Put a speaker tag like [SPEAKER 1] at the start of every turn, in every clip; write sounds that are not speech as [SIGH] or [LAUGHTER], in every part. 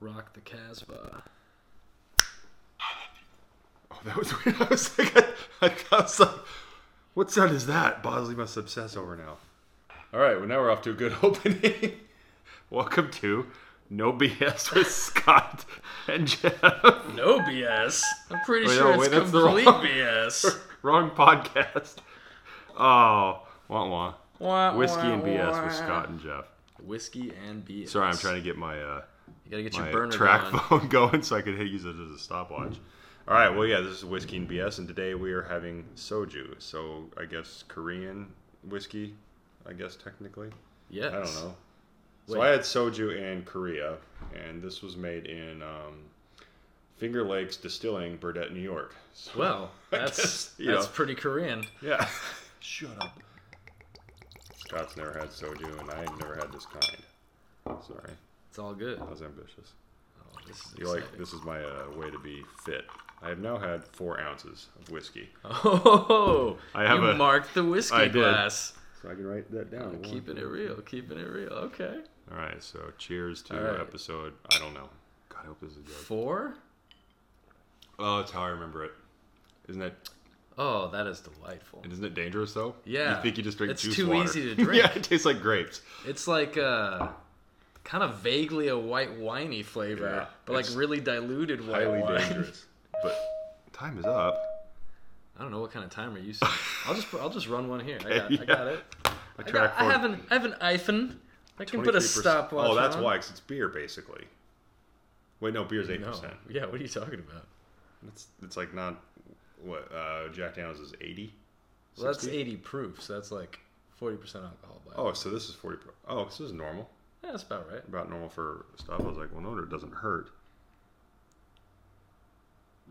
[SPEAKER 1] Rock the Casbah.
[SPEAKER 2] Oh, that was [LAUGHS] weird. I was like, I, I was like, what sound is that? Bosley must obsess over now. All right, well now we're off to a good [LAUGHS] opening. Welcome to No BS with Scott and Jeff.
[SPEAKER 1] No BS. I'm pretty
[SPEAKER 2] Wait,
[SPEAKER 1] sure
[SPEAKER 2] no,
[SPEAKER 1] it's
[SPEAKER 2] wait, that's the
[SPEAKER 1] complete
[SPEAKER 2] wrong-
[SPEAKER 1] BS. [LAUGHS]
[SPEAKER 2] Wrong podcast. Oh, wah wah.
[SPEAKER 1] Wah,
[SPEAKER 2] Whiskey
[SPEAKER 1] wah,
[SPEAKER 2] and BS
[SPEAKER 1] wah.
[SPEAKER 2] with Scott and Jeff.
[SPEAKER 1] Whiskey and BS.
[SPEAKER 2] Sorry, I'm trying to get my uh,
[SPEAKER 1] You gotta get your burner
[SPEAKER 2] track
[SPEAKER 1] going.
[SPEAKER 2] phone [LAUGHS] going so I could use it as a stopwatch. All right, well, yeah, this is whiskey and BS, and today we are having soju. So I guess Korean whiskey, I guess technically.
[SPEAKER 1] Yes.
[SPEAKER 2] I don't know. So
[SPEAKER 1] Wait.
[SPEAKER 2] I had soju in Korea, and this was made in um, Finger Lakes Distilling, Burdett, New York. So,
[SPEAKER 1] Well, [LAUGHS] that's
[SPEAKER 2] guess, you
[SPEAKER 1] that's
[SPEAKER 2] know.
[SPEAKER 1] pretty Korean.
[SPEAKER 2] yeah. [LAUGHS] Shut up. Scott's never had soju, and I never had this kind. Sorry,
[SPEAKER 1] It's all good.
[SPEAKER 2] I was ambitious.
[SPEAKER 1] Oh, this is
[SPEAKER 2] You like this is my uh, way to be fit. I have now had four ounces of whiskey, [LAUGHS]
[SPEAKER 1] Oh,
[SPEAKER 2] I have
[SPEAKER 1] you
[SPEAKER 2] a-
[SPEAKER 1] marked the whiskey
[SPEAKER 2] I did.
[SPEAKER 1] glass.
[SPEAKER 2] so I can write that down.
[SPEAKER 1] Oh, keeping it real, keeping it real. Okay.
[SPEAKER 2] All right, so cheers to
[SPEAKER 1] right.
[SPEAKER 2] episode. I don't know. God, I hope this is good.
[SPEAKER 1] Four?
[SPEAKER 2] Oh, that's how I remember it. Isn't it?
[SPEAKER 1] Oh, that is delightful.
[SPEAKER 2] Isn't it dangerous though?
[SPEAKER 1] Yeah.
[SPEAKER 2] You think you just drink
[SPEAKER 1] It's
[SPEAKER 2] juice It's
[SPEAKER 1] too
[SPEAKER 2] water.
[SPEAKER 1] easy to [LAUGHS] drink.
[SPEAKER 2] yeah, it tastes like grapes.
[SPEAKER 1] It's like uh kind of vaguely a white winey flavor,
[SPEAKER 2] Yeah,
[SPEAKER 1] but like really diluted white
[SPEAKER 2] Highly
[SPEAKER 1] wine.
[SPEAKER 2] dangerous. But time is up.
[SPEAKER 1] I don't know what kind of timer you set. I'll just I'll just run one here. I got, I got it. I, got, I have an I have an iPhone. I can put a
[SPEAKER 2] 23%.
[SPEAKER 1] stopwatch.
[SPEAKER 2] Oh, that's
[SPEAKER 1] on.
[SPEAKER 2] why, 'cause it's beer basically. Wait, no, beer's eight
[SPEAKER 1] No.
[SPEAKER 2] percent.
[SPEAKER 1] Yeah, what are you talking about?
[SPEAKER 2] It's it's like not what uh, Jack Daniels is eighty.
[SPEAKER 1] Well, that's 80 proof, so that's like 40% alcohol by.
[SPEAKER 2] Oh, so this is forty. Pro- oh, this is normal.
[SPEAKER 1] Yeah, that's about right.
[SPEAKER 2] About normal for stuff. I was like, well, no it doesn't hurt.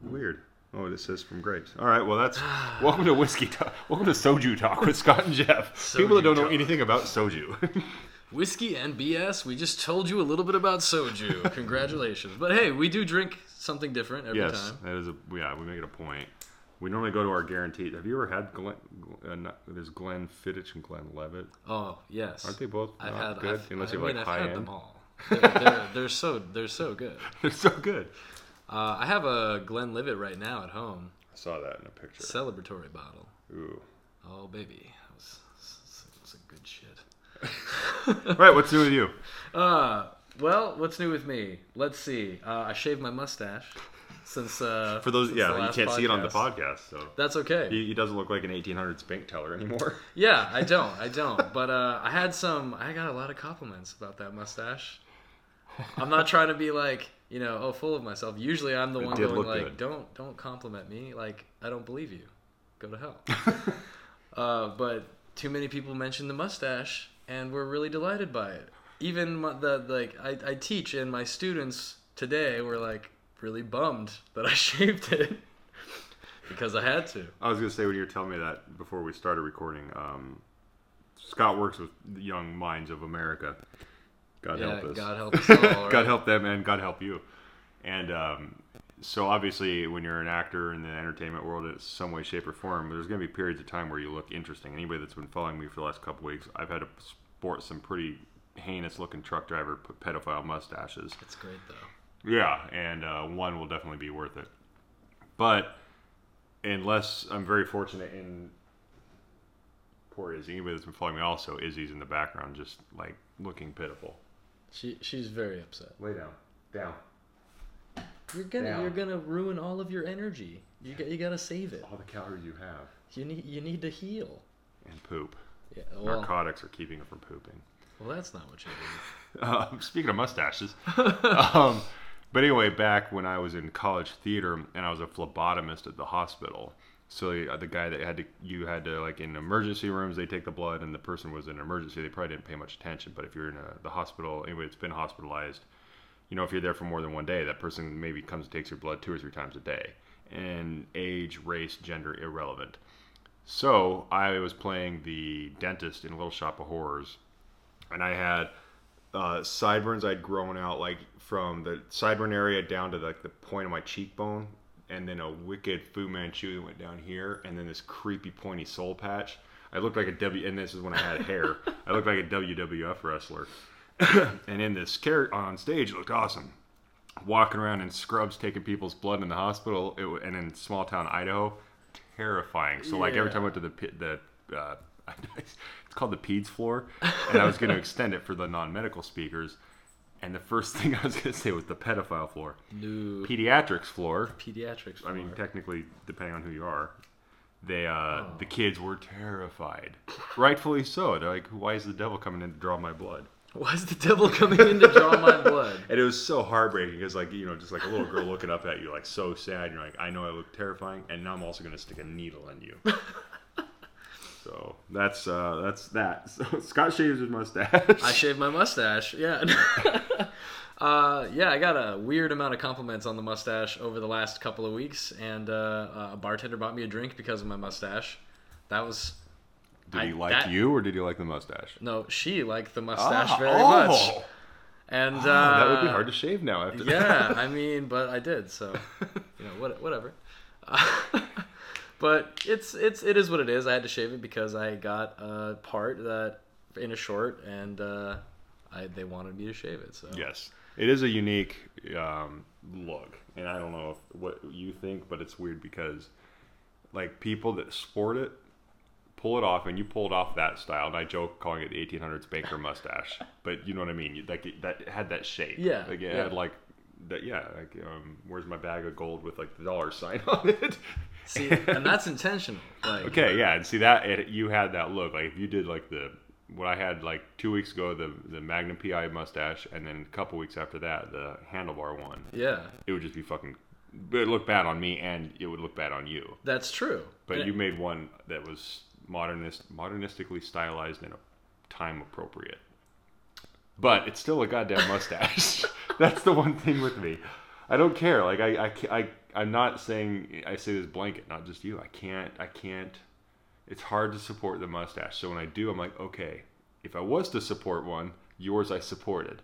[SPEAKER 2] Weird. Oh, it says from grapes. All right, well, that's [SIGHS] welcome to whiskey talk. Welcome to soju talk with Scott and Jeff. People that don't know
[SPEAKER 1] talk.
[SPEAKER 2] anything about soju. [LAUGHS]
[SPEAKER 1] Whiskey and BS. We just told you a little bit about soju. [LAUGHS] Congratulations. But hey, we do drink something different every
[SPEAKER 2] yes,
[SPEAKER 1] time.
[SPEAKER 2] that is a yeah. We make it a point. We normally go to our guaranteed. Have you ever had Glen? Uh, not, there's Glenn Fittich and Glenlivet.
[SPEAKER 1] Oh yes.
[SPEAKER 2] Aren't they both
[SPEAKER 1] I've had
[SPEAKER 2] good?
[SPEAKER 1] I've,
[SPEAKER 2] Unless
[SPEAKER 1] I
[SPEAKER 2] you
[SPEAKER 1] mean,
[SPEAKER 2] like
[SPEAKER 1] I've
[SPEAKER 2] high
[SPEAKER 1] had
[SPEAKER 2] end.
[SPEAKER 1] them all. [LAUGHS] They're, they're, they're so they're so good. [LAUGHS]
[SPEAKER 2] They're so good.
[SPEAKER 1] Uh, I have a Glenlivet right now at home,
[SPEAKER 2] I saw that in a picture.
[SPEAKER 1] celebratory bottle.
[SPEAKER 2] Ooh.
[SPEAKER 1] Oh baby, that was, that was a good shit. [LAUGHS]
[SPEAKER 2] right. what's new with you?
[SPEAKER 1] Uh, well, what's new with me? Let's see. Uh, I shaved my mustache since uh,
[SPEAKER 2] For those, yeah, you can't see it on the
[SPEAKER 1] podcast.
[SPEAKER 2] podcast, so
[SPEAKER 1] That's okay.
[SPEAKER 2] he, he doesn't look like an 1800s bank teller anymore. [LAUGHS]
[SPEAKER 1] Yeah, I don't. I don't. But uh, I had some. I got a lot of compliments about that mustache. I'm not trying to be like you know, oh, full of myself. Usually, I'm the
[SPEAKER 2] It
[SPEAKER 1] one going like,
[SPEAKER 2] good.
[SPEAKER 1] don't don't compliment me. Like, I don't believe you. Go to hell. [LAUGHS] uh, but too many people mentioned the mustache, and were really delighted by it. Even the like, I, I teach, and my students today were like really bummed that I [LAUGHS] shaved it because I had to.
[SPEAKER 2] I was gonna say when you were telling me that before we started recording, um, Scott works with the young minds of America. God
[SPEAKER 1] Yeah,
[SPEAKER 2] help us.
[SPEAKER 1] God help [LAUGHS] us all.
[SPEAKER 2] God help them and God help you. And um, so obviously, when you're an actor in the entertainment world in some way, shape, or form, there's going to be periods of time where you look interesting. Anybody that's been following me for the last couple weeks, I've had to sport some pretty heinous-looking truck driver pedophile mustaches.
[SPEAKER 1] It's great though.
[SPEAKER 2] Yeah, and uh, one will definitely be worth it. But unless I'm very fortunate in poor Izzy, anybody that's been following me also, Izzy's in the background, just like looking pitiful.
[SPEAKER 1] She she's very upset.
[SPEAKER 2] Lay down, down.
[SPEAKER 1] You're gonna
[SPEAKER 2] Down.
[SPEAKER 1] you're gonna ruin all of your energy. You got you gotta save it.
[SPEAKER 2] All the calories you have,
[SPEAKER 1] You need you need to heal.
[SPEAKER 2] and poop.
[SPEAKER 1] Yeah. Well,
[SPEAKER 2] Narcotics are keeping it from pooping.
[SPEAKER 1] well that's not what you do. [LAUGHS]
[SPEAKER 2] Um, speaking of mustaches, [LAUGHS] um, but anyway, back when I was in college theater and I was a phlebotomist at the hospital, so uh, the guy that had to, you had to like in emergency rooms, they take the blood, and the person was in an emergency, they probably didn't pay much attention. But if you're in a, the hospital, anybody that's been hospitalized, you know, if you're there for more than one day, that person maybe comes and takes your blood two or three times a day, and age, race, gender irrelevant. So I was playing the dentist in Little Shop of Horrors, and I had uh, sideburns I'd grown out like from the sideburn area down to like the point of my cheekbone, and then a wicked Fu Manchu that went down here, and then this creepy pointy soul patch. I looked like a W, and this is when I had hair. [LAUGHS] I looked like a WWF wrestler, [COUGHS] and in this character on stage, it looked awesome. walking around in scrubs taking people's blood in the hospital it, and in small town Idaho terrifying so like every time I went to the pit, the uh, [LAUGHS] it's called the peds floor and I was going [LAUGHS] to extend it for the non-medical speakers and the first [LAUGHS] thing I was going to say was the pedophile floor
[SPEAKER 1] New
[SPEAKER 2] pediatrics floor
[SPEAKER 1] pediatrics.
[SPEAKER 2] I mean technically depending on who you are they uh
[SPEAKER 1] Oh.
[SPEAKER 2] the kids were terrified rightfully so they're like why is the devil coming in to draw my blood
[SPEAKER 1] why is the devil coming in to draw my [LAUGHS] blood?
[SPEAKER 2] And it was so heartbreaking because, like, you know, just like a little girl looking up at you, like, so sad. You're like, I know I look terrifying, and now I'm also going to stick a needle in you. [LAUGHS] so that's uh, that's that. [LAUGHS] So Scott shaves his mustache.
[SPEAKER 1] I shaved my mustache. Yeah. [LAUGHS] uh, yeah, I got a weird amount of compliments on the mustache over the last couple of weeks, and uh, a bartender bought me a drink because of my mustache. That was
[SPEAKER 2] did he
[SPEAKER 1] I-
[SPEAKER 2] like
[SPEAKER 1] that-
[SPEAKER 2] you, or did he like the mustache?
[SPEAKER 1] no, she liked the mustache
[SPEAKER 2] Ah,
[SPEAKER 1] very
[SPEAKER 2] oh.
[SPEAKER 1] much, and uh,
[SPEAKER 2] that would be hard to shave now after
[SPEAKER 1] yeah. I mean, but I did, so [LAUGHS] you know, what, whatever. But it's it's it is what it is. I had to shave it because I got a part that in a short, and uh, I they wanted me to shave it. So
[SPEAKER 2] yes, it is a unique um, look, and I don't know if, what you think, but it's weird because, like, people that sport it pull it off, and you pulled off that style. And I joke calling it the 1800s banker mustache, but you know what I mean. You- Like it, that had that shape.
[SPEAKER 1] Yeah,
[SPEAKER 2] like it
[SPEAKER 1] yeah.
[SPEAKER 2] had like that. Yeah, like um, where's my bag of gold with like the dollar sign [LAUGHS] on it?
[SPEAKER 1] see, and that's intentional. Like,
[SPEAKER 2] Okay, yeah, and see that it, you had that look. Like if you did like the what I had like two weeks ago, the the Magnum PI mustache, and then a couple weeks after that, the handlebar one.
[SPEAKER 1] yeah,
[SPEAKER 2] It would just be fucking. It would look bad on me, and it would look bad on you.
[SPEAKER 1] that's true.
[SPEAKER 2] But
[SPEAKER 1] And-
[SPEAKER 2] you made one that was modernist, modernistically stylized and time appropriate. But it's still a goddamn mustache. [LAUGHS] That's the one thing with me. I don't care. Like I, I, I, I'm not saying I say this blanket, not just you. I can't, I can't. It's hard to support the mustache. So when I do, I'm like, okay. If I was to support one, yours I supported.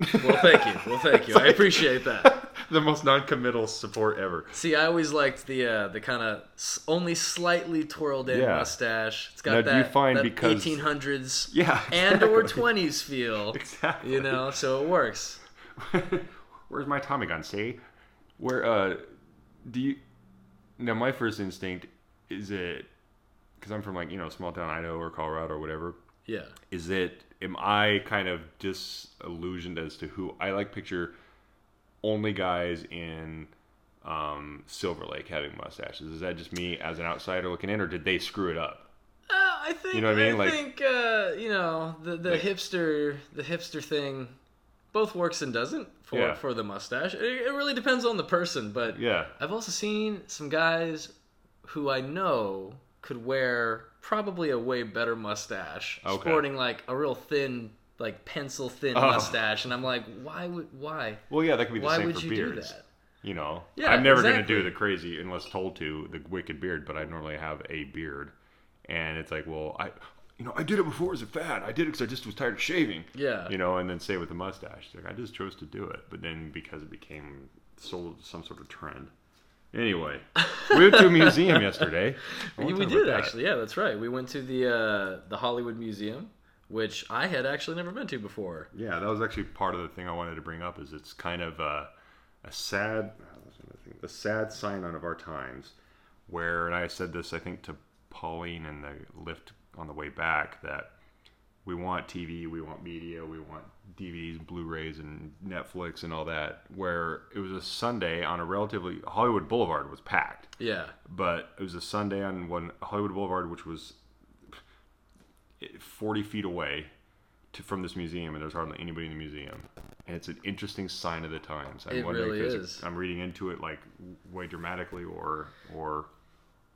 [SPEAKER 1] well, thank you. Well, thank you. I appreciate that. [LAUGHS]
[SPEAKER 2] the most non-committal support ever.
[SPEAKER 1] See, I always liked the uh, the kind of s- only slightly twirled in
[SPEAKER 2] Yeah.
[SPEAKER 1] mustache. It's got
[SPEAKER 2] Now,
[SPEAKER 1] that,
[SPEAKER 2] you find
[SPEAKER 1] that
[SPEAKER 2] because-
[SPEAKER 1] 1800s
[SPEAKER 2] Yeah, [LAUGHS]
[SPEAKER 1] and or 20s feel.
[SPEAKER 2] Exactly.
[SPEAKER 1] You know, so it works. [LAUGHS]
[SPEAKER 2] Where's my Tommy gun? See, where uh, do you? Now, my first instinct is it because I'm from like you know small town Idaho or Colorado or whatever.
[SPEAKER 1] Yeah.
[SPEAKER 2] Is it? Am I kind of disillusioned as to who I like? Picture only guys in um, Silver Lake having mustaches. Is that just me as an outsider looking in, or did they screw it up?
[SPEAKER 1] Uh, I think
[SPEAKER 2] You know what I mean? Like-
[SPEAKER 1] think uh, you know the the
[SPEAKER 2] Like-
[SPEAKER 1] hipster the hipster thing both works and doesn't for
[SPEAKER 2] Yeah.
[SPEAKER 1] for the mustache. It, it really depends on the person, but
[SPEAKER 2] Yeah.
[SPEAKER 1] I've also seen some guys who I know could wear probably a way better mustache,
[SPEAKER 2] Okay.
[SPEAKER 1] sporting like a real thin, like pencil thin
[SPEAKER 2] Oh.
[SPEAKER 1] mustache, and I'm like, why would why?
[SPEAKER 2] Well, yeah, that could be the same.
[SPEAKER 1] Why
[SPEAKER 2] same
[SPEAKER 1] would
[SPEAKER 2] for
[SPEAKER 1] you
[SPEAKER 2] beards.
[SPEAKER 1] do that?
[SPEAKER 2] You know,
[SPEAKER 1] Yeah,
[SPEAKER 2] I'm never gonna do the crazy unless told to the wicked beard, but I normally have a beard, and it's like, well, I, you know, I did it before as a fad. I did it because I just was tired of shaving.
[SPEAKER 1] Yeah.
[SPEAKER 2] You know, and then say with the mustache, like I just chose to do it, but then because it became so some sort of trend. Anyway, we went to a museum [LAUGHS] yesterday.
[SPEAKER 1] We did actually, yeah, that's right. We went to the uh, the Hollywood Museum, which I had actually never been to before.
[SPEAKER 2] Yeah, that was actually part of the thing I wanted to bring up. Is it's kind of a, a sad, a sad sign on of our times, where and I said this I think to Pauline in the lift on the way back that we want TV, we want media, we want DVDs, Blu-rays, and Netflix and all that. Where it was a Sunday on a relatively Hollywood Boulevard was packed
[SPEAKER 1] Yeah,
[SPEAKER 2] but it was a Sunday on one Hollywood Boulevard, which was 40 feet away to, from this museum, and there's hardly anybody in the museum. And it's an interesting sign of the times. I'm
[SPEAKER 1] It really
[SPEAKER 2] if
[SPEAKER 1] is.
[SPEAKER 2] I'm reading into it like way dramatically, or or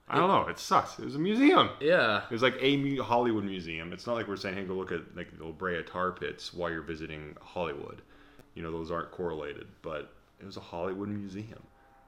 [SPEAKER 2] I don't know. It sucks. It was a museum.
[SPEAKER 1] yeah,
[SPEAKER 2] It was like a Hollywood museum. It's not like we're saying, hey, go look at like the La Brea tar pits while you're visiting Hollywood. You know, those aren't correlated, but it was a Hollywood museum.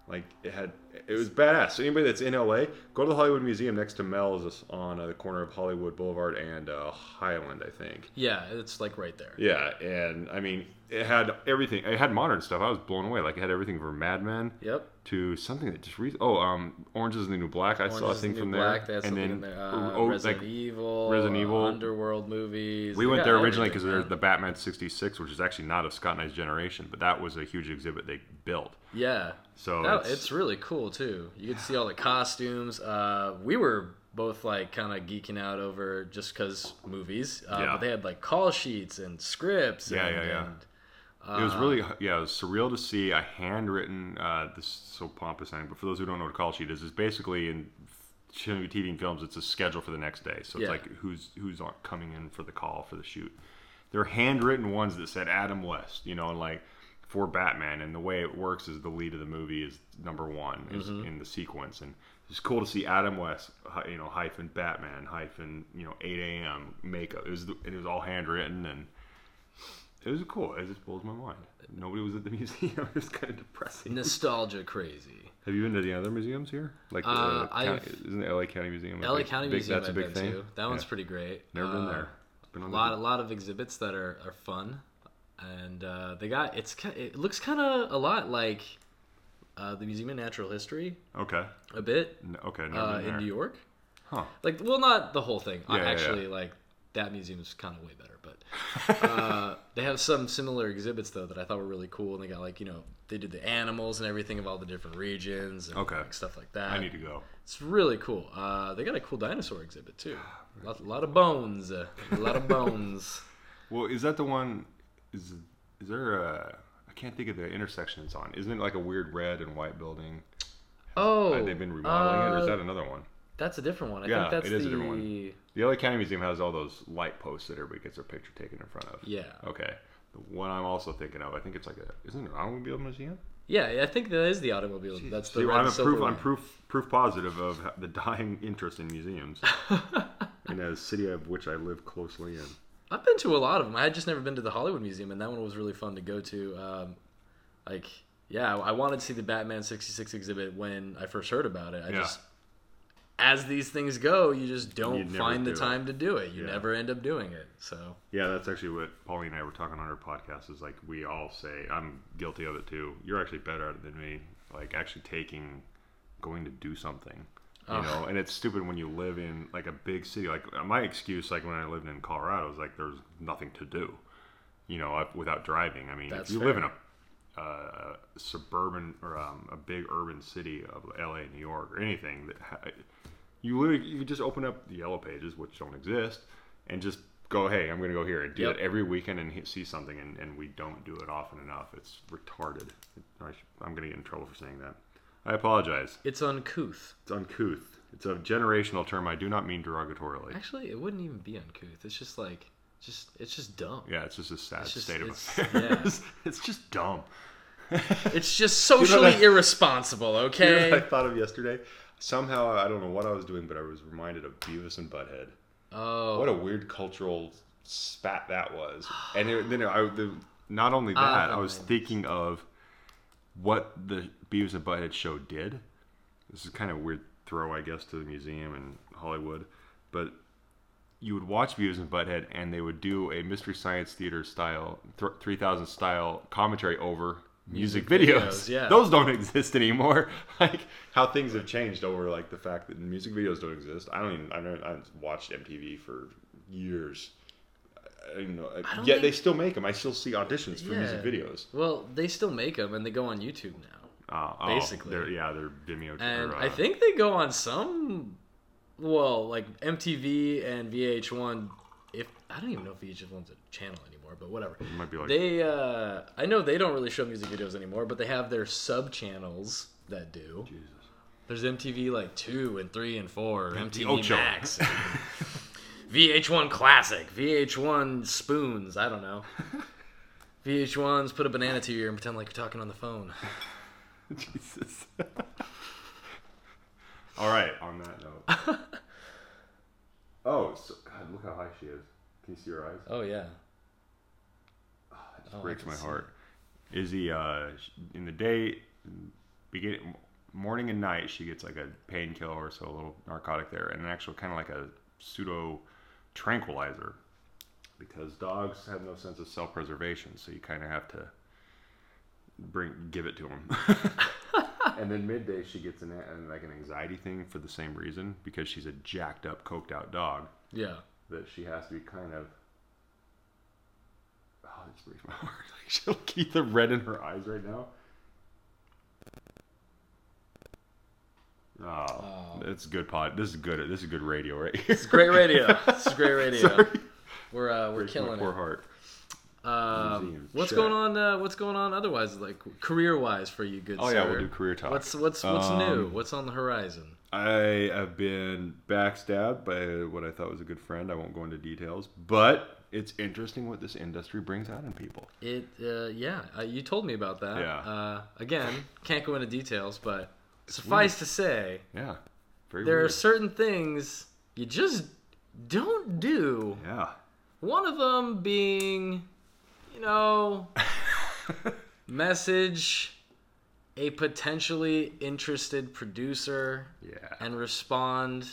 [SPEAKER 2] Like it had, it was badass. So anybody that's in LA, go to the Hollywood Museum next to Mel's on uh, the corner of Hollywood Boulevard and uh, Highland, I think.
[SPEAKER 1] yeah. It's like right there.
[SPEAKER 2] Yeah, and I mean, it had everything. It had modern stuff. I was blown away. Like it had everything from Mad Men
[SPEAKER 1] Yep.
[SPEAKER 2] To something that just re- oh um Orange is the New Black. I saw a thing
[SPEAKER 1] the
[SPEAKER 2] from there,
[SPEAKER 1] Black, had
[SPEAKER 2] and then
[SPEAKER 1] in there. Uh,
[SPEAKER 2] oh,
[SPEAKER 1] Resident
[SPEAKER 2] like,
[SPEAKER 1] Evil,
[SPEAKER 2] Resident
[SPEAKER 1] uh,
[SPEAKER 2] Evil.
[SPEAKER 1] Underworld movies.
[SPEAKER 2] we
[SPEAKER 1] They
[SPEAKER 2] went there originally because there's the Batman '66, which is actually not of Scott and I's generation, but that was a huge exhibit they built.
[SPEAKER 1] yeah.
[SPEAKER 2] So
[SPEAKER 1] That-
[SPEAKER 2] it's,
[SPEAKER 1] it's, really cool too. You to see all the costumes. Uh, we were both like kind of geeking out over just because movies. Uh,
[SPEAKER 2] Yeah.
[SPEAKER 1] But they had like call sheets and scripts.
[SPEAKER 2] Yeah,
[SPEAKER 1] and,
[SPEAKER 2] yeah, yeah.
[SPEAKER 1] and,
[SPEAKER 2] It was really yeah, it was surreal to see a handwritten. Uh, this is so pompous, thing, but for those who don't know what a call sheet is, it's basically in TV and films, it's a schedule for the next day. So it's
[SPEAKER 1] Yeah.
[SPEAKER 2] like who's who's coming in for the call for the shoot. There are handwritten ones that said Adam West, you know, and like for Batman. And the way it works is the lead of the movie is number one is
[SPEAKER 1] Mm-hmm.
[SPEAKER 2] in the sequence, and it's cool to see Adam West, you know, hyphen Batman, hyphen you know 8 a.m. makeup. It was it was all handwritten and. It was cool. It just blows my mind. Nobody was at the [LAUGHS] museum. It was kind of depressing.
[SPEAKER 1] nostalgia crazy.
[SPEAKER 2] Have you been to the other museums here? Like, the,
[SPEAKER 1] Uh,
[SPEAKER 2] county, isn't the LA County Museum?
[SPEAKER 1] LA
[SPEAKER 2] like,
[SPEAKER 1] County
[SPEAKER 2] big-
[SPEAKER 1] Museum
[SPEAKER 2] That's a
[SPEAKER 1] I've
[SPEAKER 2] big
[SPEAKER 1] been
[SPEAKER 2] thing.
[SPEAKER 1] to. That one's pretty great.
[SPEAKER 2] Never been
[SPEAKER 1] Uh,
[SPEAKER 2] there. Been
[SPEAKER 1] A lot, a lot of exhibits that are, are fun, and uh, they got it's it looks kind of a lot like uh, the Museum of Natural History
[SPEAKER 2] Okay.
[SPEAKER 1] a bit
[SPEAKER 2] N- Okay. Never
[SPEAKER 1] uh,
[SPEAKER 2] been there.
[SPEAKER 1] in New York.
[SPEAKER 2] Huh.
[SPEAKER 1] Like, well, not the whole thing.
[SPEAKER 2] Yeah, yeah, yeah.
[SPEAKER 1] Actually, like that museum is kind of way better, but uh, [LAUGHS] they have some similar exhibits though that I thought were really cool, and they got like you know they did the animals and everything of all the different regions, and
[SPEAKER 2] Okay.
[SPEAKER 1] like, stuff like that.
[SPEAKER 2] I need to go.
[SPEAKER 1] It's really cool. Uh, they got a cool dinosaur exhibit too. A lot, lot of bones. Uh, a lot of [LAUGHS] bones.
[SPEAKER 2] Well, is that the one? Is is there a? I can't think of the intersection it's on. Isn't it like a weird red and white building?
[SPEAKER 1] Oh,
[SPEAKER 2] they've been remodeling it, or is
[SPEAKER 1] uh,
[SPEAKER 2] that another one?
[SPEAKER 1] That's a different one. I
[SPEAKER 2] Yeah,
[SPEAKER 1] think that's
[SPEAKER 2] it is a
[SPEAKER 1] the
[SPEAKER 2] different one. The LA County Museum has all those light posts that everybody gets their picture taken in front of.
[SPEAKER 1] yeah,
[SPEAKER 2] Okay. The one I'm also thinking of, I think it's like a, isn't it an automobile museum?
[SPEAKER 1] yeah. I think that is the automobile. That's the
[SPEAKER 2] See, I'm a proof. I'm proof proof positive of the dying interest in museums [LAUGHS] in a city of which I live closely in.
[SPEAKER 1] I've been to a lot of them. I had just never been to the Hollywood Museum, and that one was really fun to go to. Um, like, yeah, I wanted to see the Batman '66 exhibit when I first heard about it. I
[SPEAKER 2] Yeah.
[SPEAKER 1] just, as these things go, you just don't
[SPEAKER 2] never
[SPEAKER 1] find the
[SPEAKER 2] do it.
[SPEAKER 1] time to do it. You
[SPEAKER 2] Yeah.
[SPEAKER 1] never end up doing it. So
[SPEAKER 2] Yeah, that's actually what Pauline and I were talking on our podcast. Is like we all say I'm guilty of it too. You're actually better at it than me. Like actually taking, going to do something. You
[SPEAKER 1] Oh.
[SPEAKER 2] know, and it's stupid when you live in like a big city. Like my excuse, like when I lived in Colorado, was like there's nothing to do. You know, without driving. I mean,
[SPEAKER 1] That's
[SPEAKER 2] if you live in a uh, suburban or um, a big urban city of LA, New York, or anything that ha- you literally you just open up the yellow pages, which don't exist, and just go, hey, I'm going to go here and do
[SPEAKER 1] Yep.
[SPEAKER 2] it every weekend and hit, see something, and, and we don't do it often enough. It's retarded. I'm going to get in trouble for saying that. I apologize.
[SPEAKER 1] it's uncouth.
[SPEAKER 2] It's uncouth. It's a generational term. I do not mean derogatorily.
[SPEAKER 1] Actually, it wouldn't even be uncouth. It's just like, just it's just dumb.
[SPEAKER 2] Yeah, it's just a sad
[SPEAKER 1] just-
[SPEAKER 2] state of affairs. [LAUGHS] it's just dumb.
[SPEAKER 1] It's just [LAUGHS] [LAUGHS]
[SPEAKER 2] You know
[SPEAKER 1] socially
[SPEAKER 2] that-
[SPEAKER 1] irresponsible.
[SPEAKER 2] You know
[SPEAKER 1] Okay.
[SPEAKER 2] I thought of yesterday? Somehow, I don't know what I was doing, but I was reminded of Beavis and Butthead.
[SPEAKER 1] oh,
[SPEAKER 2] What a weird cultural spat that was. And it, then I, the, not only that,
[SPEAKER 1] Ah,
[SPEAKER 2] I was thinking of what the Beavis and Butthead show did. This is kind of a weird throw, I guess, to the museum in Hollywood. But you would watch Beavis and Butthead, and they would do a Mystery Science Theater style, th- 3000 style commentary over music,
[SPEAKER 1] Music
[SPEAKER 2] videos.
[SPEAKER 1] videos, yeah.
[SPEAKER 2] Those don't exist anymore. [LAUGHS] like how things have changed over like the fact that music videos don't exist. I don't even. I don't. I haven't watched MTV for years. I don't know.
[SPEAKER 1] I don't
[SPEAKER 2] Yet they still make them. I still see auditions for music videos.
[SPEAKER 1] well, they still make them, and they go on YouTube now.
[SPEAKER 2] Uh, oh,
[SPEAKER 1] Basically.
[SPEAKER 2] they're, yeah, they're Vimeo.
[SPEAKER 1] And
[SPEAKER 2] or, uh,
[SPEAKER 1] I think they go on some, well, like MTV and VH1. If I don't even know if VH1's a channel anymore, but whatever.
[SPEAKER 2] it might be like
[SPEAKER 1] They, uh, I know they don't really show music videos anymore, but they have their sub channels that do.
[SPEAKER 2] Jesus.
[SPEAKER 1] There's MTV like two and three and four, MTV
[SPEAKER 2] Ocho.
[SPEAKER 1] Max, [LAUGHS] [LAUGHS] VH1 Classic, VH1 Spoons. I don't know. [LAUGHS] VH1s put a banana to your ear and pretend like you're talking on the phone.
[SPEAKER 2] Jesus. All right. On that note. oh, so, God! Look how high she is. Can you see her eyes?
[SPEAKER 1] Oh yeah. Oh,
[SPEAKER 2] breaks my
[SPEAKER 1] see.
[SPEAKER 2] heart. Izzy, uh, in the day, beginning, morning and night, she gets like a painkiller or so, a little narcotic there, and an actual kind of like a pseudo tranquilizer because dogs have no sense of self-preservation, so you kind of have to bring give it to them. [LAUGHS] and then midday she gets an an- like an anxiety thing for the same reason because she's a jacked up, coked out dog
[SPEAKER 1] Yeah.
[SPEAKER 2] that she has to be kind of. My [LAUGHS] heart. [LAUGHS] Like she'll keep the red in her eyes right now. Oh,
[SPEAKER 1] Oh.
[SPEAKER 2] it's good pod. This is good. This is good radio right here.
[SPEAKER 1] It's great radio. [LAUGHS] This is great radio. We're uh, we're
[SPEAKER 2] Breaks my
[SPEAKER 1] killing
[SPEAKER 2] poor
[SPEAKER 1] it.
[SPEAKER 2] heart.
[SPEAKER 1] Um, what's going on? Uh, what's going on otherwise, like career wise for you, good
[SPEAKER 2] Oh
[SPEAKER 1] sir?
[SPEAKER 2] yeah, we'll do career talk.
[SPEAKER 1] What's what's what's
[SPEAKER 2] Um,
[SPEAKER 1] new? What's on the horizon?
[SPEAKER 2] I have been backstabbed by what I thought was a good friend. I won't go into details, but it's interesting what this industry brings out in people.
[SPEAKER 1] It uh, yeah, uh, you told me about that.
[SPEAKER 2] Yeah.
[SPEAKER 1] Uh, again, can't go into details, but suffice to say,
[SPEAKER 2] Yeah, very
[SPEAKER 1] there are certain things you just don't do.
[SPEAKER 2] Yeah,
[SPEAKER 1] One of them being, you know, [LAUGHS] message a potentially interested producer
[SPEAKER 2] yeah.
[SPEAKER 1] and respond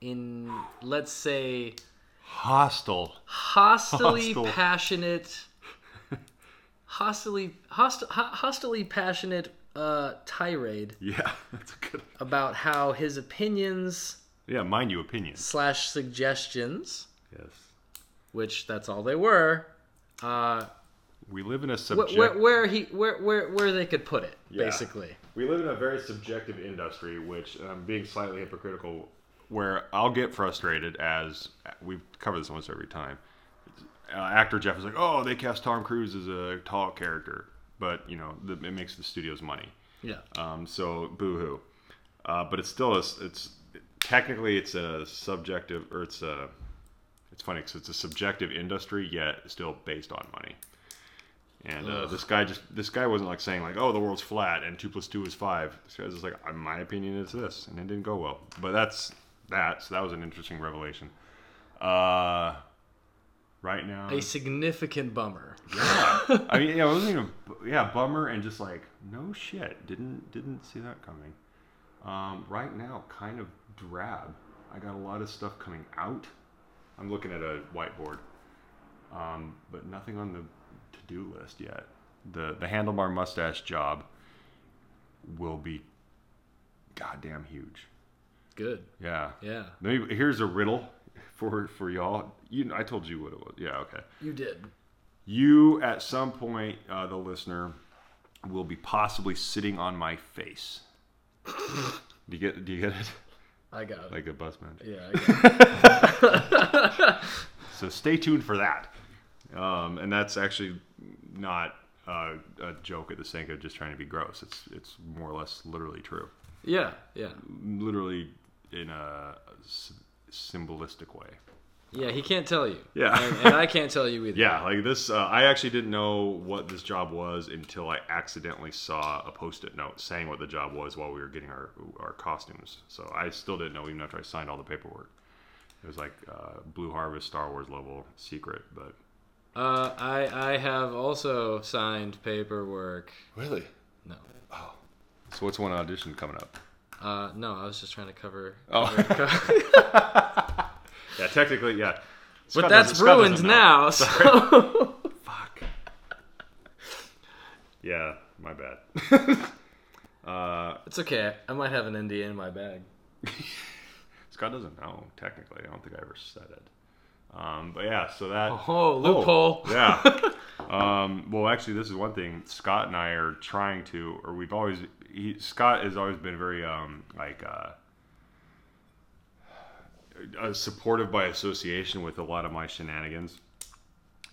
[SPEAKER 1] in, let's say,
[SPEAKER 2] Hostile.
[SPEAKER 1] hostily
[SPEAKER 2] Hostile.
[SPEAKER 1] passionate, hostily, host, hostily passionate uh, tirade [LAUGHS]
[SPEAKER 2] Yeah, that's a good.
[SPEAKER 1] about how his opinions
[SPEAKER 2] Yeah, mind you, opinions.
[SPEAKER 1] slash suggestions,
[SPEAKER 2] Yes,
[SPEAKER 1] which that's all they were, uh,
[SPEAKER 2] we live in a subject.
[SPEAKER 1] where, where he where, where where they could put it
[SPEAKER 2] Yeah.
[SPEAKER 1] basically
[SPEAKER 2] We live in a very subjective industry, which um, being slightly hypocritical, where I'll get frustrated as we've covered this almost every time. Uh, actor Jeff is like, "Oh, they cast Tom Cruise as a tall character, but you know, the, it makes the studios money."
[SPEAKER 1] yeah
[SPEAKER 2] Um, so boo-hoo. Uh, but it's still a, it's technically it's a subjective or it's a it's funny because it's a subjective industry yet still based on money. And uh, this guy just this guy wasn't like saying like oh the world's flat and two plus two is five. This guy's just like in my opinion it's this and it didn't go well. But that's that. So that was an interesting revelation. Uh, right now,
[SPEAKER 1] a significant bummer Yeah,
[SPEAKER 2] I mean, yeah, it wasn't even yeah, bummer and just like no shit, didn't didn't see that coming. Um, right now, kind of drab. I got a lot of stuff coming out. I'm looking at a whiteboard, um, but nothing on the to-do list yet. The the handlebar mustache job will be goddamn huge.
[SPEAKER 1] Good
[SPEAKER 2] Yeah.
[SPEAKER 1] yeah
[SPEAKER 2] Maybe here's a riddle [LAUGHS] for for y'all. You, I told you what it was. Yeah. Okay.
[SPEAKER 1] you did
[SPEAKER 2] You, at some point, uh, the listener, will be possibly sitting on my face. [LAUGHS] do you get? Do you get it?
[SPEAKER 1] i got it
[SPEAKER 2] Like a bus man.
[SPEAKER 1] yeah I got it. [LAUGHS]
[SPEAKER 2] So stay tuned for that. Um, and that's actually not uh, a joke at the sake of just trying to be gross. It's it's more or less literally true.
[SPEAKER 1] yeah yeah
[SPEAKER 2] Literally in a symbolistic way.
[SPEAKER 1] yeah he can't tell you
[SPEAKER 2] Yeah.
[SPEAKER 1] and, and i can't tell you either [LAUGHS]
[SPEAKER 2] Yeah, like this, uh, I actually didn't know what this job was until I accidentally saw a post-it note saying what the job was while we were getting our our costumes. So I still didn't know even after I signed all the paperwork. It was like uh, Blue Harvest Star Wars level secret, but
[SPEAKER 1] uh, I I have also signed paperwork.
[SPEAKER 2] really,
[SPEAKER 1] No, Oh.
[SPEAKER 2] so what's one audition coming up?
[SPEAKER 1] Uh, no, I was just trying to cover.
[SPEAKER 2] Oh.
[SPEAKER 1] cover- [LAUGHS]
[SPEAKER 2] Yeah, technically, yeah.
[SPEAKER 1] but that's ruined now. [LAUGHS] So
[SPEAKER 2] Fuck. Yeah, my bad. [LAUGHS] uh,
[SPEAKER 1] it's okay. I might have an NDA in my bag.
[SPEAKER 2] Scott doesn't know technically. I don't think I ever said it. Um, but yeah, so that.
[SPEAKER 1] Oh, loophole.
[SPEAKER 2] Oh, yeah. [LAUGHS] um, well, actually, this is one thing Scott and I are trying to, or we've always. He, Scott has always been very um, like uh, uh, supportive by association with a lot of my shenanigans.